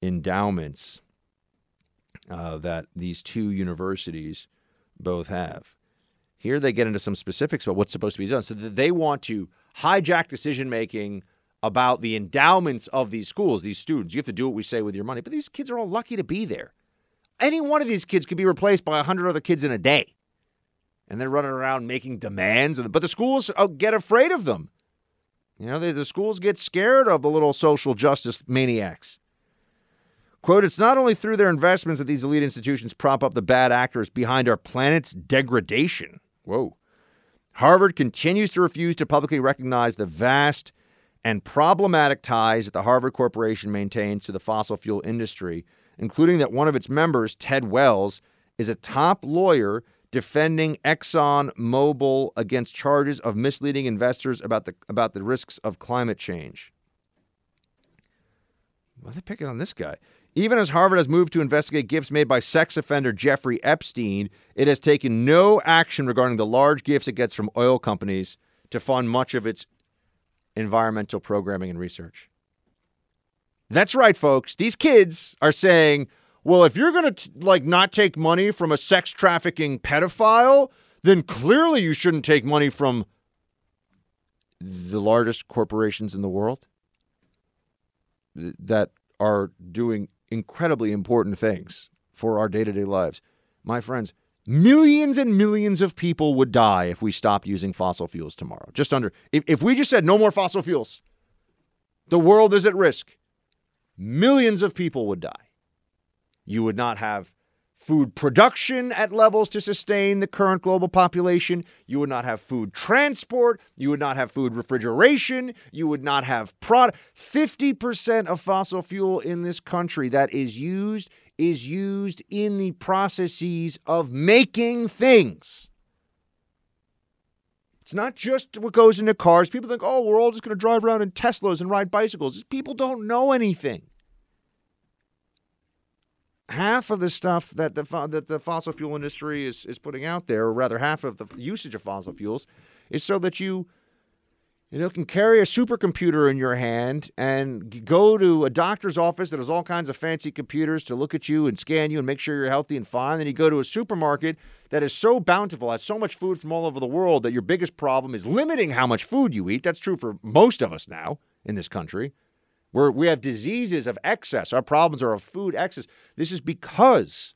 Speaker 2: endowments uh, that these two universities both have. Here they get into some specifics about what's supposed to be done. So they want to hijack decision making about the endowments of these schools, these students. You have to do what we say with your money. But these kids are all lucky to be there. Any one of these kids could be replaced by 100 other kids in a day. And they're running around making demands. But the schools uh, get afraid of them. You know, the schools get scared of the little social justice maniacs. Quote, it's not only through their investments that these elite institutions prop up the bad actors behind our planet's degradation. Whoa. Harvard continues to refuse to publicly recognize the vast and problematic ties that the Harvard Corporation maintains to the fossil fuel industry, including that one of its members, Ted Wells, is a top lawyer defending Exxon Mobil against charges of misleading investors about the about the risks of climate change. Why are they picking on this guy? Even as Harvard has moved to investigate gifts made by sex offender Jeffrey Epstein, it has taken no action regarding the large gifts it gets from oil companies to fund much of its environmental programming and research. That's right, folks. These kids are saying, well, if you're going to like not take money from a sex trafficking pedophile, then clearly you shouldn't take money from the largest corporations in the world that are doing incredibly important things for our day-to-day lives. my friends, millions and millions of people would die if we stopped using fossil fuels tomorrow. Just under, if, if we just said no more fossil fuels, the world is at risk. Millions of people would die. You would not have food production at levels to sustain the current global population. You would not have food transport. You would not have food refrigeration. You would not have product. 50% of fossil fuel in this country that is used is used in the processes of making things. It's not just what goes into cars. People think, oh, we're all just going to drive around in Teslas and ride bicycles. People don't know anything half of the stuff that the that the fossil fuel industry is is putting out there, or rather half of the usage of fossil fuels, is so that you you know can carry a supercomputer in your hand and go to a doctor's office that has all kinds of fancy computers to look at you and scan you and make sure you're healthy and fine. Then you go to a supermarket that is so bountiful, has so much food from all over the world that your biggest problem is limiting how much food you eat. That's true for most of us now in this country. We're, we have diseases of excess. Our problems are of food excess. This is because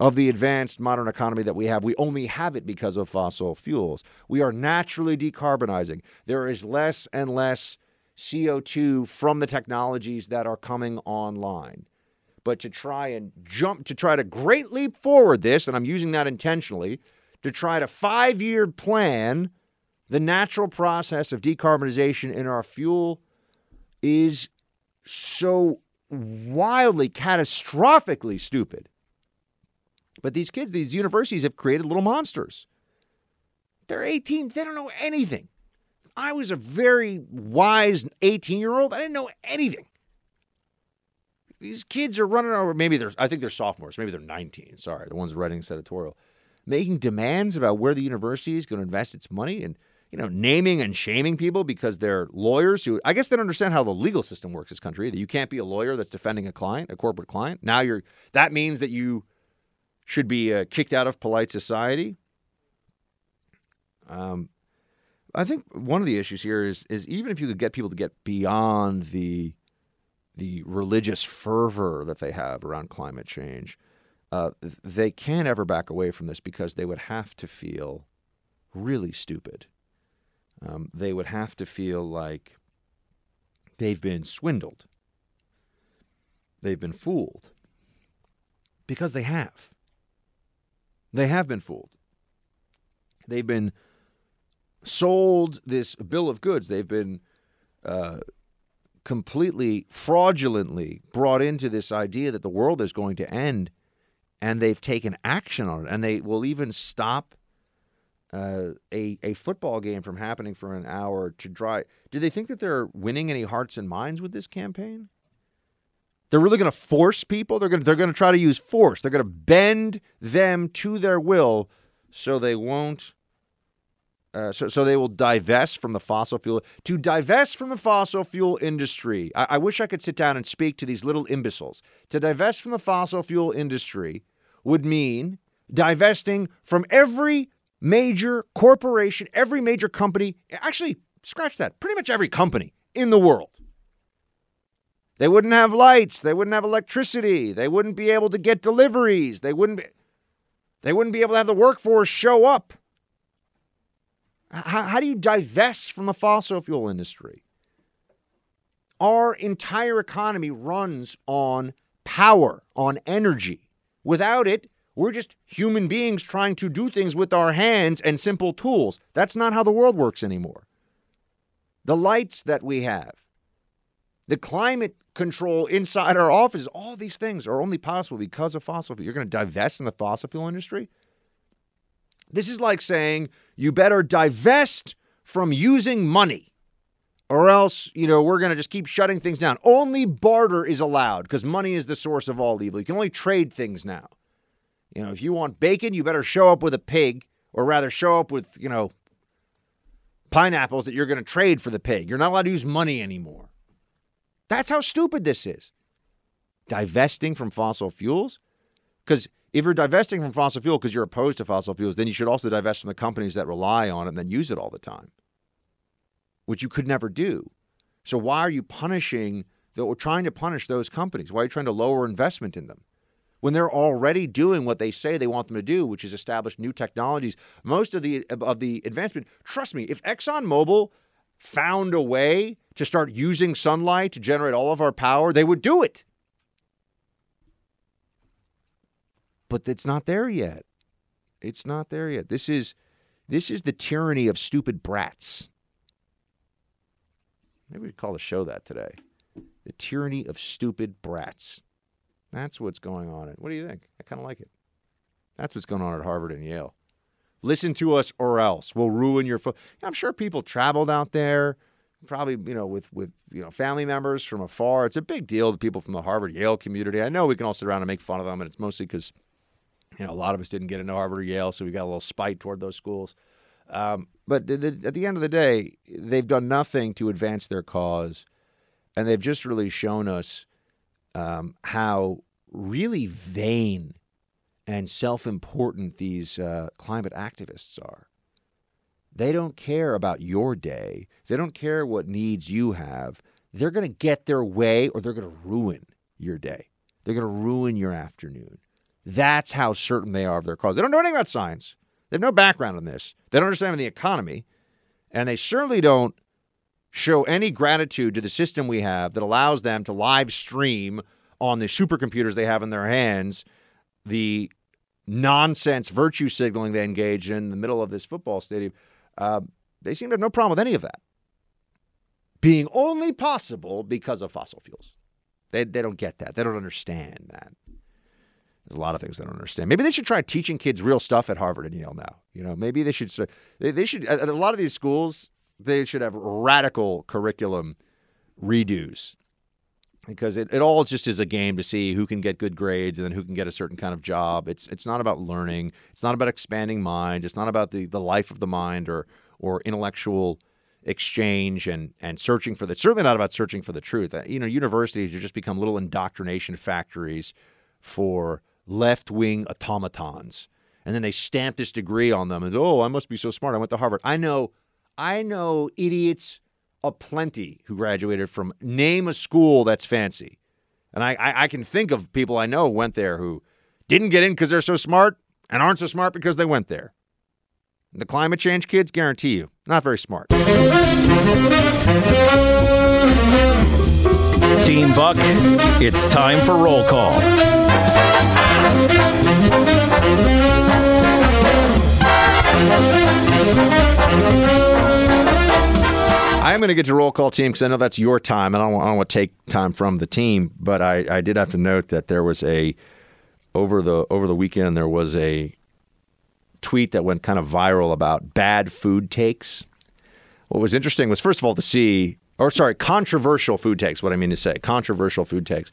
Speaker 2: of the advanced modern economy that we have. We only have it because of fossil fuels. We are naturally decarbonizing. There is less and less CO2 from the technologies that are coming online. But to try and jump, to try to great leap forward this, and I'm using that intentionally, to try to five year plan the natural process of decarbonization in our fuel is so wildly, catastrophically stupid. But these kids, these universities have created little monsters. They're 18, they don't know anything. I was a very wise 18 year old. I didn't know anything. These kids are running over, maybe they're, I think they're sophomores, maybe they're 19. Sorry, the ones writing this editorial, making demands about where the university is going to invest its money. And you know, naming and shaming people because they're lawyers who I guess they don't understand how the legal system works in this country. That you can't be a lawyer that's defending a client, a corporate client. Now you're that means that you should be uh, kicked out of polite society. Um, I think one of the issues here is is even if you could get people to get beyond the the religious fervor that they have around climate change, uh, they can't ever back away from this because they would have to feel really stupid um, they would have to feel like they've been swindled, they've been fooled, because they have. They have been fooled. They've been sold this bill of goods. They've been uh, completely fraudulently brought into this idea that the world is going to end, and they've taken action on it. And they will even stop uh, a a football game from happening for an hour to try. Do they think that they're winning any hearts and minds with this campaign? They're really going to force people. They're going to, they're going to try to use force. They're going to bend them to their will, so they won't. Uh, so, so they will divest from the fossil fuel. To divest from the fossil fuel industry, I, I wish I could sit down and speak to these little imbeciles. To divest from the fossil fuel industry would mean divesting from every major corporation, every major company, actually, scratch that, pretty much every company in the world. They wouldn't have lights, they wouldn't have electricity, they wouldn't be able to get deliveries, they wouldn't be, they wouldn't be able to have the workforce show up. How, how do you divest from the fossil fuel industry? Our entire economy runs on power, on energy. Without it, we're just human beings trying to do things with our hands and simple tools. That's not how the world works anymore. The lights that we have, the climate control inside our offices, all these things are only possible because of fossil fuel. You're going to divest in the fossil fuel industry? This is like saying you better divest from using money or else, you know, we're going to just keep shutting things down. Only barter is allowed because money is the source of all evil. You can only trade things now. You know, if you want bacon, you better show up with a pig, or rather, show up with, you know, pineapples that you're going to trade for the pig. You're not allowed to use money anymore. That's how stupid this is. Divesting from fossil fuels? Because if you're divesting from fossil fuel because you're opposed to fossil fuels, then you should also divest from the companies that rely on it and then use it all the time, which you could never do. So why are you punishing, or trying to punish those companies? Why are you trying to lower investment in them? When they're already doing what they say they want them to do, which is establish new technologies. Most of the of the advancement, trust me, if ExxonMobil found a way to start using sunlight to generate all of our power, they would do it. But it's not there yet. It's not there yet. This is this is the tyranny of stupid brats. Maybe we could call the show that today. The tyranny of stupid brats. That's what's going on. What do you think? I kind of like it. That's what's going on at Harvard and Yale. Listen to us or else we'll ruin your. Fo- I'm sure people traveled out there, probably you know with with you know family members from afar. It's a big deal to people from the Harvard Yale community. I know we can all sit around and make fun of them, and it's mostly because you know a lot of us didn't get into Harvard or Yale, so we got a little spite toward those schools. Um, but at the end of the day, they've done nothing to advance their cause, and they've just really shown us um, how really vain and self important these uh, climate activists are. They don't care about your day, they don't care what needs you have. They're going to get their way or they're going to ruin your day. They're going to ruin your afternoon. That's how certain they are of their cause. They don't know anything about science. They have no background in this. They don't understand the economy. And they certainly don't show any gratitude to the system we have that allows them to live stream on the supercomputers they have in their hands the nonsense virtue signaling they engage in, in the middle of this football stadium. Uh, they seem to have no problem with any of that being only possible because of fossil fuels. They, they don't get that. They don't understand that. There's a lot of things they don't understand. Maybe they should try teaching kids real stuff at Harvard and Yale now. You know, maybe they should. They, they should. A lot of these schools, they should have radical curriculum redos because it, it all just is a game to see who can get good grades and then who can get a certain kind of job. It's it's not about learning. It's not about expanding mind. It's not about the, the life of the mind or or intellectual exchange and and searching for the. Certainly not about searching for the truth. Uh, You know, universities have just become little indoctrination factories for left wing automatons, and then they stamp this degree on them and oh, I must be so smart. I went to Harvard. I know, I know idiots aplenty who graduated from name a school that's fancy. And I, I, I can think of people I know went there who didn't get in because they're so smart and aren't so smart because they went there. The climate change kids, guarantee you, not very smart.
Speaker 26: Team Buck, it's time for roll call.
Speaker 2: I'm going to get to roll call team because I know that's your time, and I don't, want- I don't want to take time from the team. But I, I did have to note that there was a over the over the weekend there was a tweet that went kind of viral about bad food takes. What was interesting was first of all to see, or sorry, controversial food takes. What I mean to say, controversial food takes.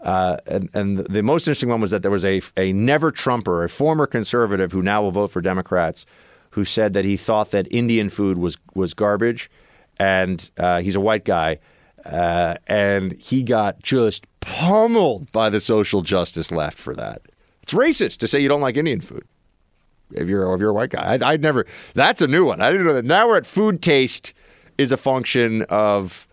Speaker 2: Uh, and, and the most interesting one was that there was a, a never Trumper, a former conservative who now will vote for Democrats, who said that he thought that Indian food was was garbage, and uh, he's a white guy, uh, and he got just pummeled by the social justice left for that. It's racist to say you don't like Indian food if you're if you're a white guy. I'd, I'd never. That's a new one. I didn't know that. Now we're at food taste is a function of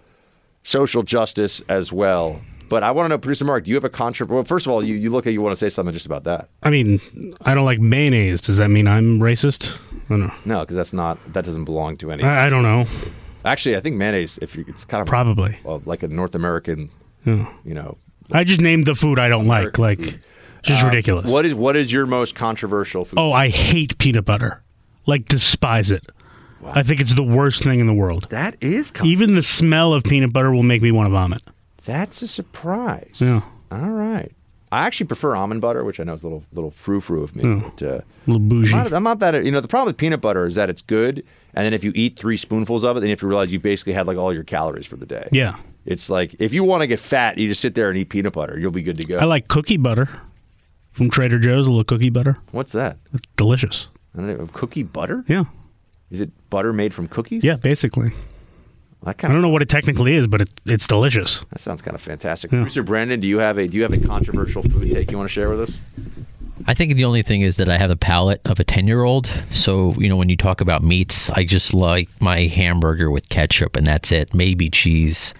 Speaker 2: social justice as well. But I want to know, producer Mark, do you have a contra? Well, first of all, you, you look like you want to say something just about that.
Speaker 14: I mean, I don't like mayonnaise. Does that mean I'm racist? I don't know.
Speaker 2: No, because that's not that doesn't belong to any.
Speaker 14: I, I don't know.
Speaker 2: Actually, I think mayonnaise, if you, it's kind of
Speaker 14: Probably.
Speaker 2: well, like a North American,
Speaker 14: Yeah.
Speaker 2: you know.
Speaker 14: I just named the food I don't like. Like, just
Speaker 2: Uh,
Speaker 14: ridiculous.
Speaker 2: What is what is your most controversial food?
Speaker 14: Oh, I hate peanut butter. Like, despise it. I think it's the worst thing in the world.
Speaker 2: That is
Speaker 14: even the smell of peanut butter will make me want to vomit.
Speaker 2: That's a surprise.
Speaker 14: Yeah,
Speaker 2: All right. I actually prefer almond butter, which I know is a little little frou frou of me. But, uh,
Speaker 14: a little bougie.
Speaker 2: I'm not, I'm not that. You know, the problem with peanut butter is that it's good, and then if you eat three spoonfuls of it, then you have to realize you basically had like all your calories for the day.
Speaker 14: Yeah.
Speaker 2: It's like if you want to get fat, you just sit there and eat peanut butter. You'll be good to go.
Speaker 14: I like cookie butter from Trader Joe's. A little cookie butter.
Speaker 2: What's that?
Speaker 14: delicious.
Speaker 2: I don't know, cookie butter?
Speaker 14: Yeah.
Speaker 2: Is it butter made from cookies?
Speaker 14: Yeah, basically. I don't know what it technically is, but it, it's delicious.
Speaker 2: That sounds kind of fantastic.
Speaker 14: Yeah.
Speaker 2: Producer Brandon, do you have a do you have a controversial food take you want to share with us?
Speaker 27: I think the only thing is that I have the palate of a 10 year old. So, you know, when you talk about meats, I just like my hamburger with ketchup and that's it. Maybe cheese.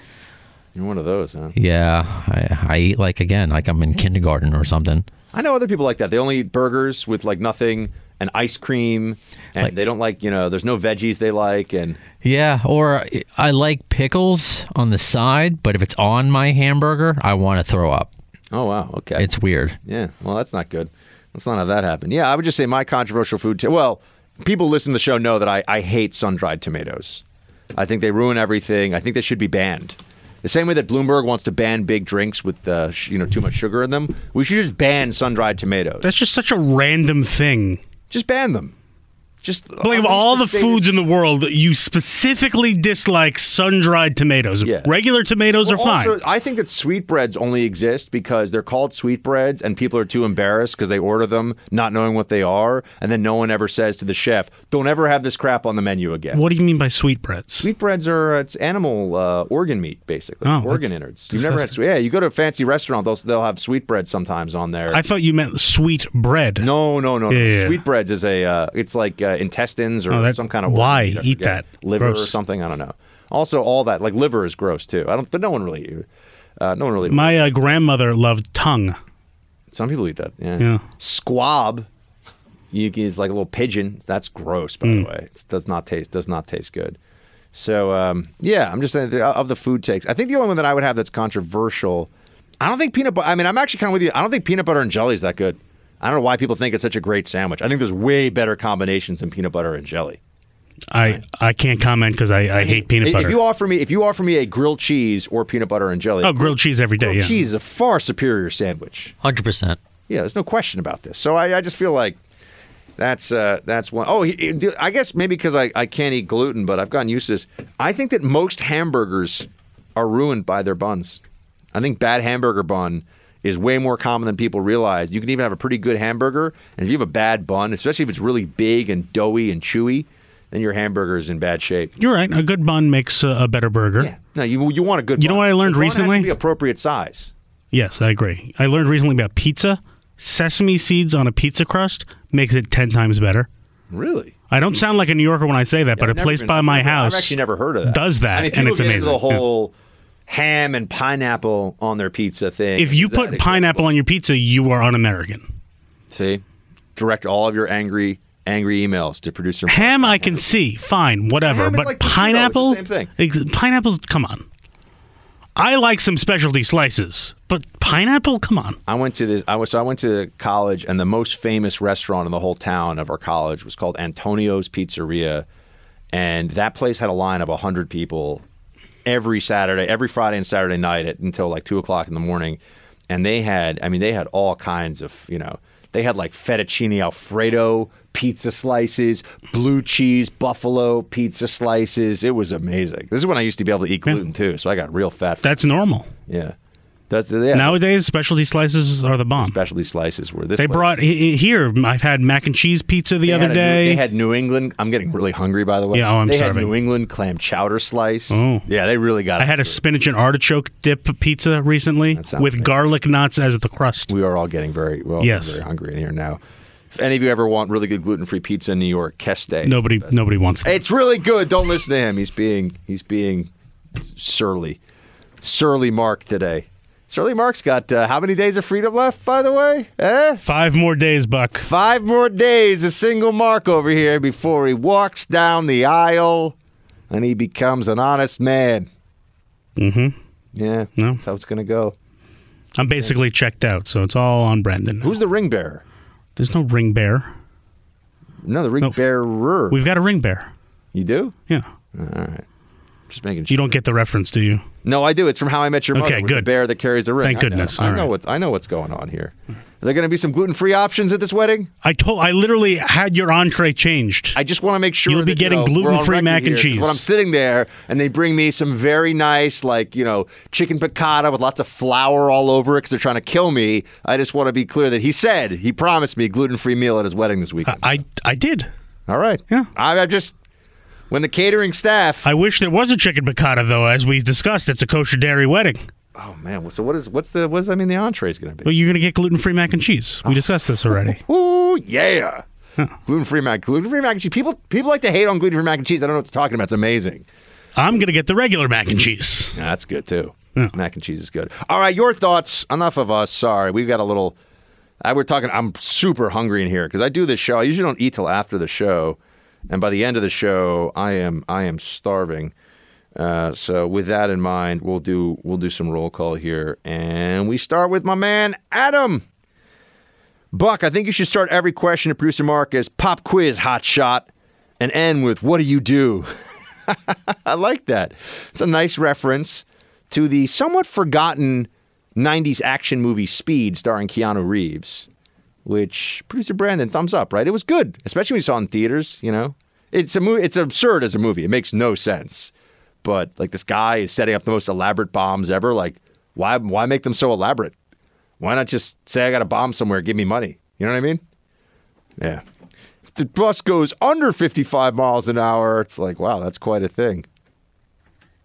Speaker 2: You're one of those, huh?
Speaker 27: Yeah. I, I eat like, again, like I'm in kindergarten or something.
Speaker 2: I know other people like that. They only eat burgers with like nothing and ice cream, and they don't like you know. There's no veggies they like, and
Speaker 27: Yeah, or I like pickles on the side, but if it's on my hamburger, I want to throw up.
Speaker 2: oh wow, okay,
Speaker 27: It's weird.
Speaker 2: yeah. Well, that's not good. Let's not have that happen. Yeah, I would just say my controversial food. T- well, people listen to the show know that I, I hate sun dried tomatoes. I think they ruin everything. I think they should be banned. The same way that Bloomberg wants to ban big drinks with uh, sh- you know too much sugar in them, we should just ban sun dried tomatoes.
Speaker 14: That's just such a random thing.
Speaker 2: Just ban them. Just
Speaker 14: Like of all the foods in the world, you specifically dislike sun-dried tomatoes. Regular tomatoes
Speaker 2: Well,
Speaker 14: are fine.
Speaker 2: I think that sweetbreads only exist because they're called sweetbreads, and people are too embarrassed because they order them not knowing what they are, and then no one ever says to the chef, "Don't ever have this crap on the menu again."
Speaker 14: What do you mean by sweetbreads?
Speaker 2: Sweetbreads are it's animal uh, organ meat, basically
Speaker 14: Oh,
Speaker 2: organ innards. You've never had,
Speaker 14: disgusting.
Speaker 2: yeah. You go to a fancy restaurant, they'll they'll have sweetbreads sometimes on there.
Speaker 14: I thought you meant sweet bread.
Speaker 2: No, no, no. no.
Speaker 14: Yeah, yeah.
Speaker 2: Sweetbreads is a uh, it's like uh, intestines or
Speaker 14: Oh, that-
Speaker 2: some kind of
Speaker 14: why
Speaker 2: I
Speaker 14: eat that?
Speaker 2: liver or something. I don't know. Also, all that like liver is gross too. I don't, but no one really, uh, no one really.
Speaker 14: My uh, grandmother loved tongue.
Speaker 2: Some people eat that. Yeah.
Speaker 14: Yeah.
Speaker 2: Squab. You can, it's like a little pigeon. That's gross, by
Speaker 14: Mm.
Speaker 2: the way. It does not taste does not taste good. So um, yeah, I'm just saying the, of the food takes. I think the only one that I would have that's controversial. I don't think peanut butter. I mean, I'm actually kind of with you. I don't think peanut butter and jelly is that good. I don't know why people think it's such a great sandwich. I think there's way better combinations than peanut butter and jelly.
Speaker 14: I I can't comment because I, I hate peanut
Speaker 2: If
Speaker 14: butter.
Speaker 2: you offer me if you offer me a grilled cheese or peanut butter and jelly,
Speaker 14: oh, grilled cheese every day.
Speaker 2: grilled
Speaker 14: Yeah.
Speaker 2: cheese is a far superior sandwich.
Speaker 27: Hundred percent.
Speaker 2: Yeah, there's no question about this. So I, I just feel like that's uh, that's one. Oh, he- he- I guess maybe because I, I can't eat gluten, but I've gotten used to this. I think that most hamburgers are ruined by their buns. I think bad hamburger bun is way more common than people realize. You can even have a pretty good hamburger, and if you have a bad bun, especially if it's really big and doughy and chewy, then your hamburger is in bad shape.
Speaker 14: You're right. A good bun makes a, better burger. Yeah.
Speaker 2: No, you you want a good.
Speaker 14: You know what I learned
Speaker 2: The bun has to
Speaker 14: recently?
Speaker 2: be appropriate size.
Speaker 14: Yes, I agree. I learned recently about pizza. Sesame seeds on a pizza crust makes it ten times better.
Speaker 2: Really?
Speaker 14: I don't sound like a New Yorker when I say that, but
Speaker 2: I've
Speaker 14: a place
Speaker 2: been-
Speaker 14: by my
Speaker 2: I've
Speaker 14: house
Speaker 2: I've actually never heard of that.
Speaker 14: does that,
Speaker 2: I mean,
Speaker 14: and it's amazing.
Speaker 2: The
Speaker 14: Yeah.
Speaker 2: whole ham and pineapple on their pizza thing.
Speaker 14: If you put pineapple on your pizza, you are un-American.
Speaker 2: see, direct all of your angry angry emails to producer.
Speaker 14: Ham, I can see, fine, whatever. But
Speaker 2: like prosciutto, it's the
Speaker 14: pineapple,
Speaker 2: same thing.
Speaker 14: Ex- pineapples, come on. I like some specialty slices, but pineapple, come on.
Speaker 2: I went to this. I was so I went to college, and the most famous restaurant in the whole town of our college was called Antonio's Pizzeria, and that place had a line of hundred people every Saturday, every Friday and Saturday night at, until like two o'clock in the morning, and they had. I mean, they had all kinds of you know. They had like fettuccine alfredo pizza slices, blue cheese buffalo pizza slices. It was amazing. This is when I used to be able to eat gluten too, so I got real fat.
Speaker 14: That's normal.
Speaker 2: Yeah. That's yeah.
Speaker 14: Nowadays, specialty slices are the bomb.
Speaker 2: Specialty slices were this.
Speaker 14: they
Speaker 2: place-
Speaker 14: brought he- he- here. I've had mac and cheese pizza the
Speaker 2: They
Speaker 14: other
Speaker 2: a New-
Speaker 14: day.
Speaker 2: they had New England. I'm getting really hungry, by the way.
Speaker 14: Yeah, oh, I'm
Speaker 2: they
Speaker 14: starving.
Speaker 2: had New England clam chowder slice.
Speaker 14: Oh.
Speaker 2: yeah, they really got. It.
Speaker 14: I had a spinach and artichoke dip pizza recently with garlic nuts as the crust.
Speaker 2: We are all getting very well.
Speaker 14: Yes.
Speaker 2: very hungry in here now. If any of you ever want really good gluten free pizza in New York, Keste.
Speaker 14: Nobody, nobody wants. That.
Speaker 2: It's really good. Don't listen to him. He's being he's being surly, surly Mark today. Surly Mark's got uh, how many days of freedom left? By the way, eh?
Speaker 14: Five more days, Buck.
Speaker 2: Five more days. A single Mark over here before he walks down the aisle and he becomes an honest man.
Speaker 14: Mm-hmm.
Speaker 2: Yeah, No. that's how it's gonna go.
Speaker 14: I'm basically checked out, so it's all on Brandon.
Speaker 2: Who's the ring bearer?
Speaker 14: There's no ring bear.
Speaker 2: No, the ring bearer.
Speaker 14: We've got a ring bear.
Speaker 2: You do?
Speaker 14: Yeah.
Speaker 2: All right. Just making sure.
Speaker 14: You don't get the reference, do you?
Speaker 2: No, I do. It's from How I Met Your Mother.
Speaker 14: Okay,
Speaker 2: with The
Speaker 14: good.
Speaker 2: bear that carries the ring.
Speaker 14: Thank
Speaker 2: I know.
Speaker 14: goodness.
Speaker 2: I
Speaker 14: All
Speaker 2: know
Speaker 14: right.
Speaker 2: what I know what's going on here. Are there going to be some gluten-free options at this wedding?
Speaker 14: I told. I literally had your entree changed.
Speaker 2: I just want to make sure
Speaker 14: You'll be
Speaker 2: that, you
Speaker 14: getting
Speaker 2: know,
Speaker 14: gluten-free mac and cheese.
Speaker 2: When I'm sitting there and they bring me some very nice, like you know, chicken piccata with lots of flour all over it because they're trying to kill me. I just want to be clear that he said he promised me gluten-free meal at his wedding this weekend.
Speaker 14: I I did.
Speaker 2: All right.
Speaker 14: Yeah.
Speaker 2: I, I just when the catering staff.
Speaker 14: I wish there was a chicken piccata, though. As we discussed, it's a kosher dairy wedding.
Speaker 2: Oh man. So what is what's the what's I mean the entree is going to be?
Speaker 14: Well, you're going to get gluten-free mac and cheese. We oh. discussed this already.
Speaker 2: Ooh, yeah. Gluten free mac, gluten free mac and cheese. People people like to hate on gluten free mac and cheese. I don't know what they're talking about. It's amazing.
Speaker 14: I'm going to get the regular mac and cheese.
Speaker 2: Yeah, that's good too. Mac and cheese is good. All right, your thoughts. Enough of us. Sorry, we've got a little. I we're talking. I'm super hungry in here because I do this show. I usually don't eat till after the show, and by the end of the show, I am I am starving. Uh, so with that in mind, we'll do we'll do some roll call here, and we start with my man Adam. Buck, I think you should start every question to producer Mark as pop quiz hot shot, and end with what do you do? I like that. It's a nice reference to the somewhat forgotten 90s action movie Speed starring Keanu Reeves, which producer Brandon thumbs up, right? It was good, especially when you saw in theaters, you know. It's a movie it's absurd as a movie. It makes no sense. But like this guy is setting up the most elaborate bombs ever. Like why why make them so elaborate? Why not just say I got a bomb somewhere, give me money? You know what I mean? Yeah. If the bus goes under 55 miles an hour, it's like, wow, that's quite a thing.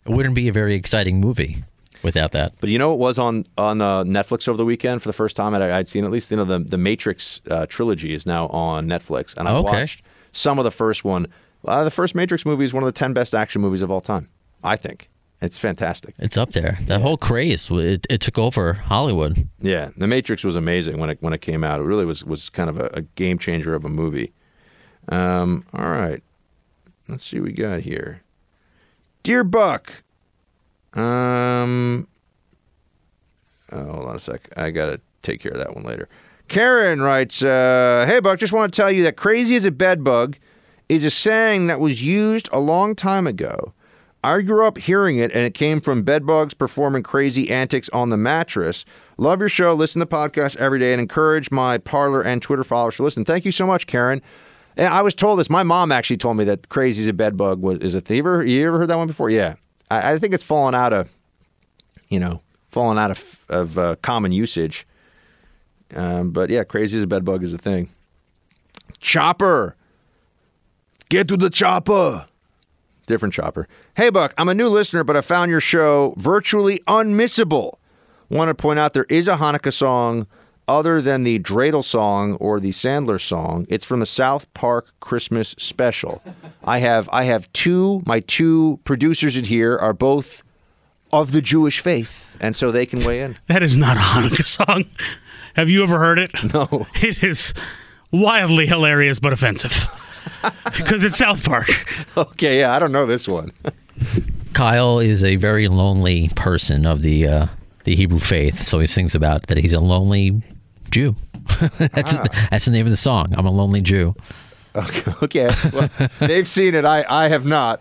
Speaker 27: It wouldn't be a very exciting movie without that.
Speaker 2: But you know it was on on uh, Netflix over the weekend for the first time that I, would seen at least you know the the Matrix uh, trilogy is now on Netflix and I
Speaker 27: Okay.
Speaker 2: watched some of the first one. Uh, the first Matrix movie is one of the ten best action movies of all time. I think it's fantastic.
Speaker 27: It's up there. That whole craze, it, it took over Hollywood.
Speaker 2: Yeah, The Matrix was amazing when it when it came out. It really was was kind of a, a game changer of a movie. Um, all right, let's see what we got here. Dear Buck, um, oh, hold on a sec. I gotta take care of that one later. Karen writes, uh, "Hey Buck, just want to tell you that crazy as a bed bug is a saying that was used a long time ago." I grew up hearing it, and it came from bedbugs performing crazy antics on the mattress. Love your show. Listen to the podcast every day and encourage my Parler and Twitter followers to listen. Thank you so much, Karen. I was told this. My mom actually told me that crazy as a bedbug was is a thiever. You ever heard that one before? Yeah. I, I think it's fallen out of, you know, fallen out of of uh, common usage. Um, but yeah, crazy as a bedbug is a thing. Chopper, get to the chopper. Different chopper. Hey, Buck, I'm a new listener, but I found your show virtually unmissable. Want to point out there is a Hanukkah song other than the Dreidel song or the Sandler song. It's from the South Park Christmas special. I have I have two my two producers in here are both of the Jewish faith, and so they can weigh in.
Speaker 14: That is not a Hanukkah song. Have you ever heard it?
Speaker 2: No.
Speaker 14: It is wildly hilarious but offensive. Because it's South Park.
Speaker 2: Okay, yeah, I don't know this one.
Speaker 27: Kyle is a very lonely person of the uh, the Hebrew faith, so he sings about that he's a lonely Jew. that's
Speaker 2: Ah.
Speaker 27: that's the name of the song. I'm a lonely Jew.
Speaker 2: Okay, okay. Well, they've seen it. I, I have not.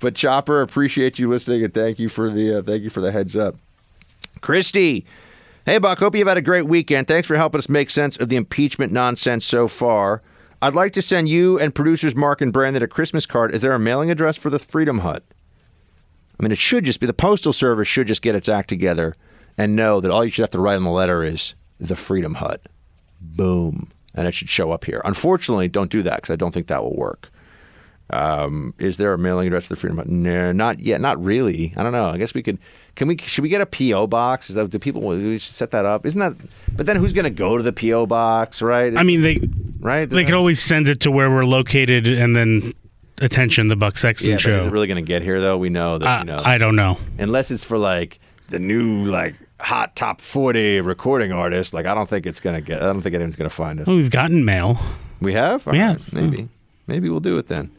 Speaker 2: But Chopper, appreciate you listening and thank you for the uh, thank you for the heads up. Christy, hey Buck, hope you've had a great weekend. Thanks for helping us make sense of the impeachment nonsense so far. I'd like to send you and producers Mark and Brandon a Christmas card. Is there a mailing address for the Freedom Hut? I mean, it should just be the Postal Service should just get its act together and know that all you should have to write on the letter is the Freedom Hut. Boom. And it should show up here. Unfortunately, don't do that because I don't think that will work. Um, is there a mailing address for the Freedom Hut? No, not yet. Not really. I don't know. I guess we could. Can we? Should we get a PO box? Is that do people? We should set that up. Isn't that? But then who's going to go to the PO box? Right.
Speaker 14: I mean, they
Speaker 2: right.
Speaker 14: they could always send it to where we're located and then attention the Buck Sexton
Speaker 2: yeah,
Speaker 14: show.
Speaker 2: is it really going to get here though? We know that. You know,
Speaker 14: I don't know.
Speaker 2: Unless it's for like the new like hot top forty recording artist. Like I don't think it's going to get. I don't think anyone's going to find us.
Speaker 14: Well, we've gotten mail.
Speaker 2: We have?
Speaker 14: We
Speaker 2: All
Speaker 14: have.
Speaker 2: right, Maybe. Maybe we'll do it then.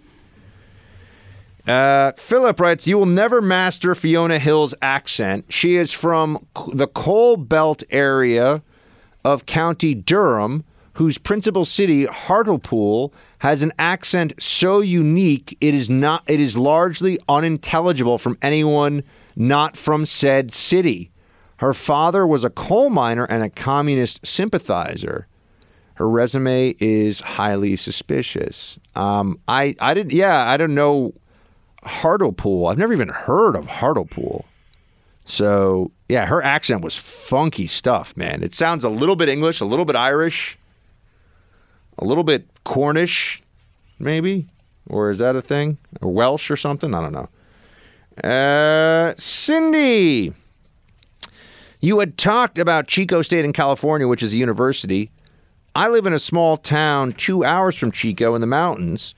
Speaker 2: Uh, Philip writes, You will never master Fiona Hill's accent. She is from the coal belt area of County Durham, whose principal city, Hartlepool, has an accent so unique it is not it is largely unintelligible from anyone not from said city. Her father was a coal miner and a communist sympathizer. Her resume is highly suspicious. Um, I I didn't. Yeah, I don't know Hartlepool. I've never even heard of Hartlepool. So yeah, her accent was funky stuff, man. It sounds a little bit English, a little bit Irish, a little bit Cornish, maybe, or is that a thing? Or Welsh or something? I don't know. Uh, Cindy, you had talked about Chico State in California, which is a university. I live in a small town two hours from Chico in the mountains.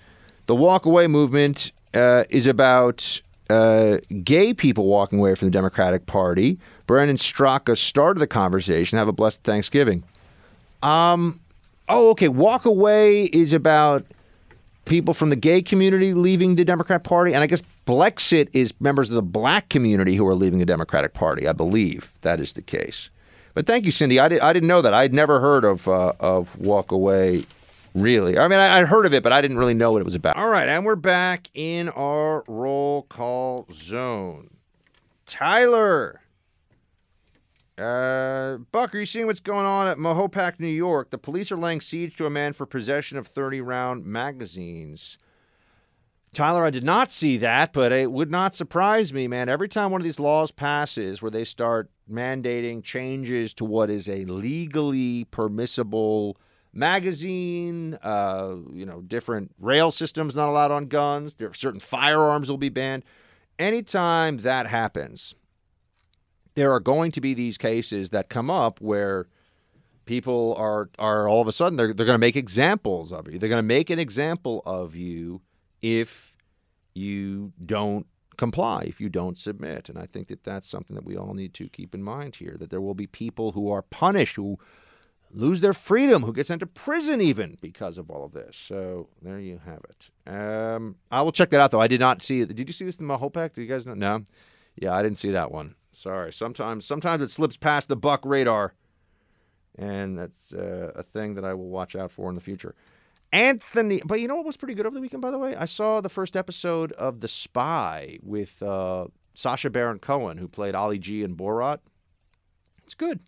Speaker 2: The walk away movement uh, is about uh, gay people walking away from the Democratic Party. Brandon Straka started the conversation. Have a blessed Thanksgiving. Um. Oh, okay. Walk away is about people from the gay community leaving the Democrat Party, and I guess Blexit is members of the black community who are leaving the Democratic Party. I believe that is the case. But thank you, Cindy. I, did, I didn't know that. I'd never heard of uh, of walk away. Really, I mean, I, I'd heard of it, but I didn't really know what it was about. All right, and we're back in our roll call zone. Tyler. Uh, Buck, are you seeing what's going on at Mahopac, New York? The police are laying siege to a man for possession of 30 round magazines. Tyler, I did not see that, but it would not surprise me, man. Every time one of these laws passes where they start mandating changes to what is a legally permissible magazine, uh, you know, different rail systems not allowed on guns, there certain firearms will be banned. Anytime that happens, there are going to be these cases that come up where people are are all of a sudden they're they're going to make examples of you. They're going to make an example of you if you don't comply, if you don't submit. And I think that that's something that we all need to keep in mind here that there will be people who are punished who lose their freedom, who get sent to prison even because of all of this. So there you have it. Um, I will check that out though. I did not see it. Did you see this in Mahopac? Did you guys know? No. Yeah, I didn't see that one. Sorry. Sometimes sometimes it slips past the buck radar, and that's uh, a thing that I will watch out for in the future. Anthony, but you know what was pretty good over the weekend, by the way? I saw the first episode of The Spy with uh, Sacha Baron Cohen, who played Ali G in Borat. It's good.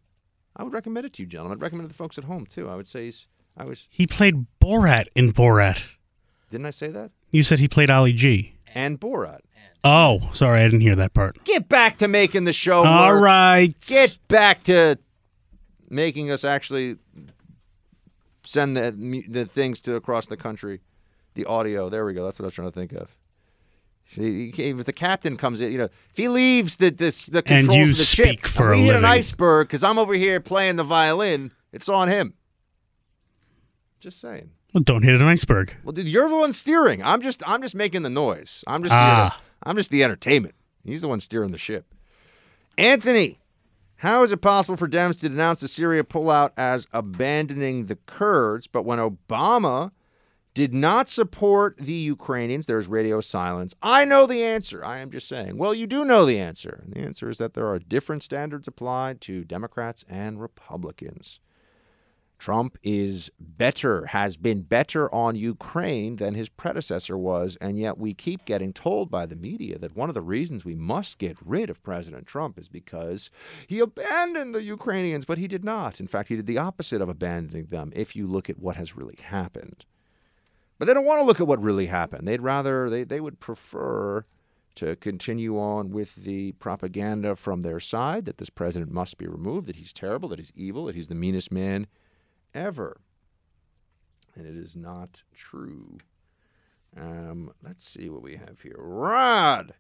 Speaker 2: I would recommend it to you, gentlemen. I'd recommend it to the folks at home too. I would say he's. I was.
Speaker 14: He played Borat in Borat.
Speaker 2: Didn't I say that?
Speaker 14: You said he played Ali G.
Speaker 2: And Borat.
Speaker 14: Oh, sorry, I didn't hear that part.
Speaker 2: Get back to making the show.
Speaker 14: All right.
Speaker 2: Get back to making us actually send the the things to across the country, the audio. There we go. That's what I was trying to think of. See, if the captain comes in, you know, if he leaves the this the
Speaker 14: And
Speaker 2: controls
Speaker 14: you
Speaker 2: of the
Speaker 14: speak
Speaker 2: ship,
Speaker 14: for a
Speaker 2: we hit an iceberg because I'm over here playing the violin. It's on him. Just saying.
Speaker 14: Well, don't hit an iceberg.
Speaker 2: Well, dude, you're the one steering. I'm just I'm just making the noise. I'm just
Speaker 14: Ah.
Speaker 2: to, I'm just the entertainment. He's the one steering the ship. Anthony, how is it possible for Dems to denounce the Syria pullout as abandoning the Kurds, but when Obama did not support the Ukrainians, there's radio silence? I know the answer. I am just saying. Well, you do know the answer. And the answer is that there are different standards applied to Democrats and Republicans. Trump is better, has been better on Ukraine than his predecessor was, and yet we keep getting told by the media that one of the reasons we must get rid of President Trump is because he abandoned the Ukrainians, but he did not. In fact, he did the opposite of abandoning them if you look at what has really happened. But they don't want to look at what really happened. They'd rather, they, they would prefer to continue on with the propaganda from their side that this president must be removed, that he's terrible, that he's evil, that he's the meanest man ever. And it is not true. Um, let's see what we have here. Rod!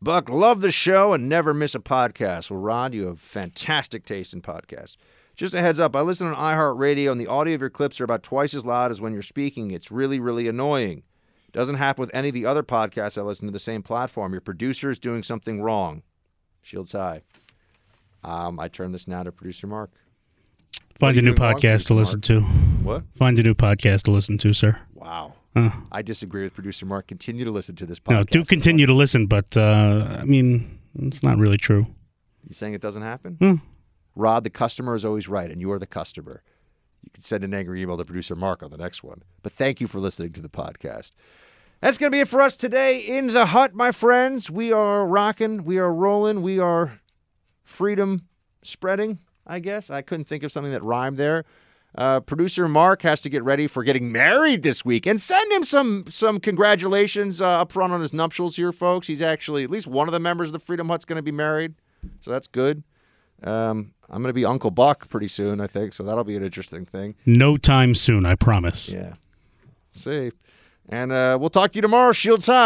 Speaker 2: Buck, love the show and never miss a podcast. Well, Rod, you have fantastic taste in podcasts. Just a heads up, I listen on iHeartRadio, and the audio of your clips are about twice as loud as when you're speaking. It's really, really annoying. Doesn't happen with any of the other podcasts I listen to the same platform. Your producer is doing something wrong. Shields high. Um, I turn this now to producer Mark.
Speaker 14: Find a new podcast to listen to.
Speaker 2: What?
Speaker 14: Find a new podcast to listen to, sir.
Speaker 2: Wow.
Speaker 14: Uh,
Speaker 2: I disagree with producer Mark. Continue to listen to this podcast.
Speaker 14: no, do continue to listen, but uh, I mean, it's not really true.
Speaker 2: You saying it doesn't happen?
Speaker 14: Hmm.
Speaker 2: Rod, the customer is always right, and you are the customer. You can send an angry email to producer Mark on the next one. But thank you for listening to the podcast. That's going to be it for us today in the hut, my friends. We are rocking, we are rolling, we are freedom spreading, I guess. I couldn't think of something that rhymed there. Uh, producer Mark has to get ready for getting married this week, and send him some some congratulations uh, up front on his nuptials here, folks. He's actually at least one of the members of the Freedom Hut's going to be married, so that's good. Um, I'm going to be Uncle Buck pretty soon, I think, so that'll be an interesting thing.
Speaker 14: No time soon, I promise.
Speaker 2: Yeah. See, and uh, we'll talk to you tomorrow. Shields high.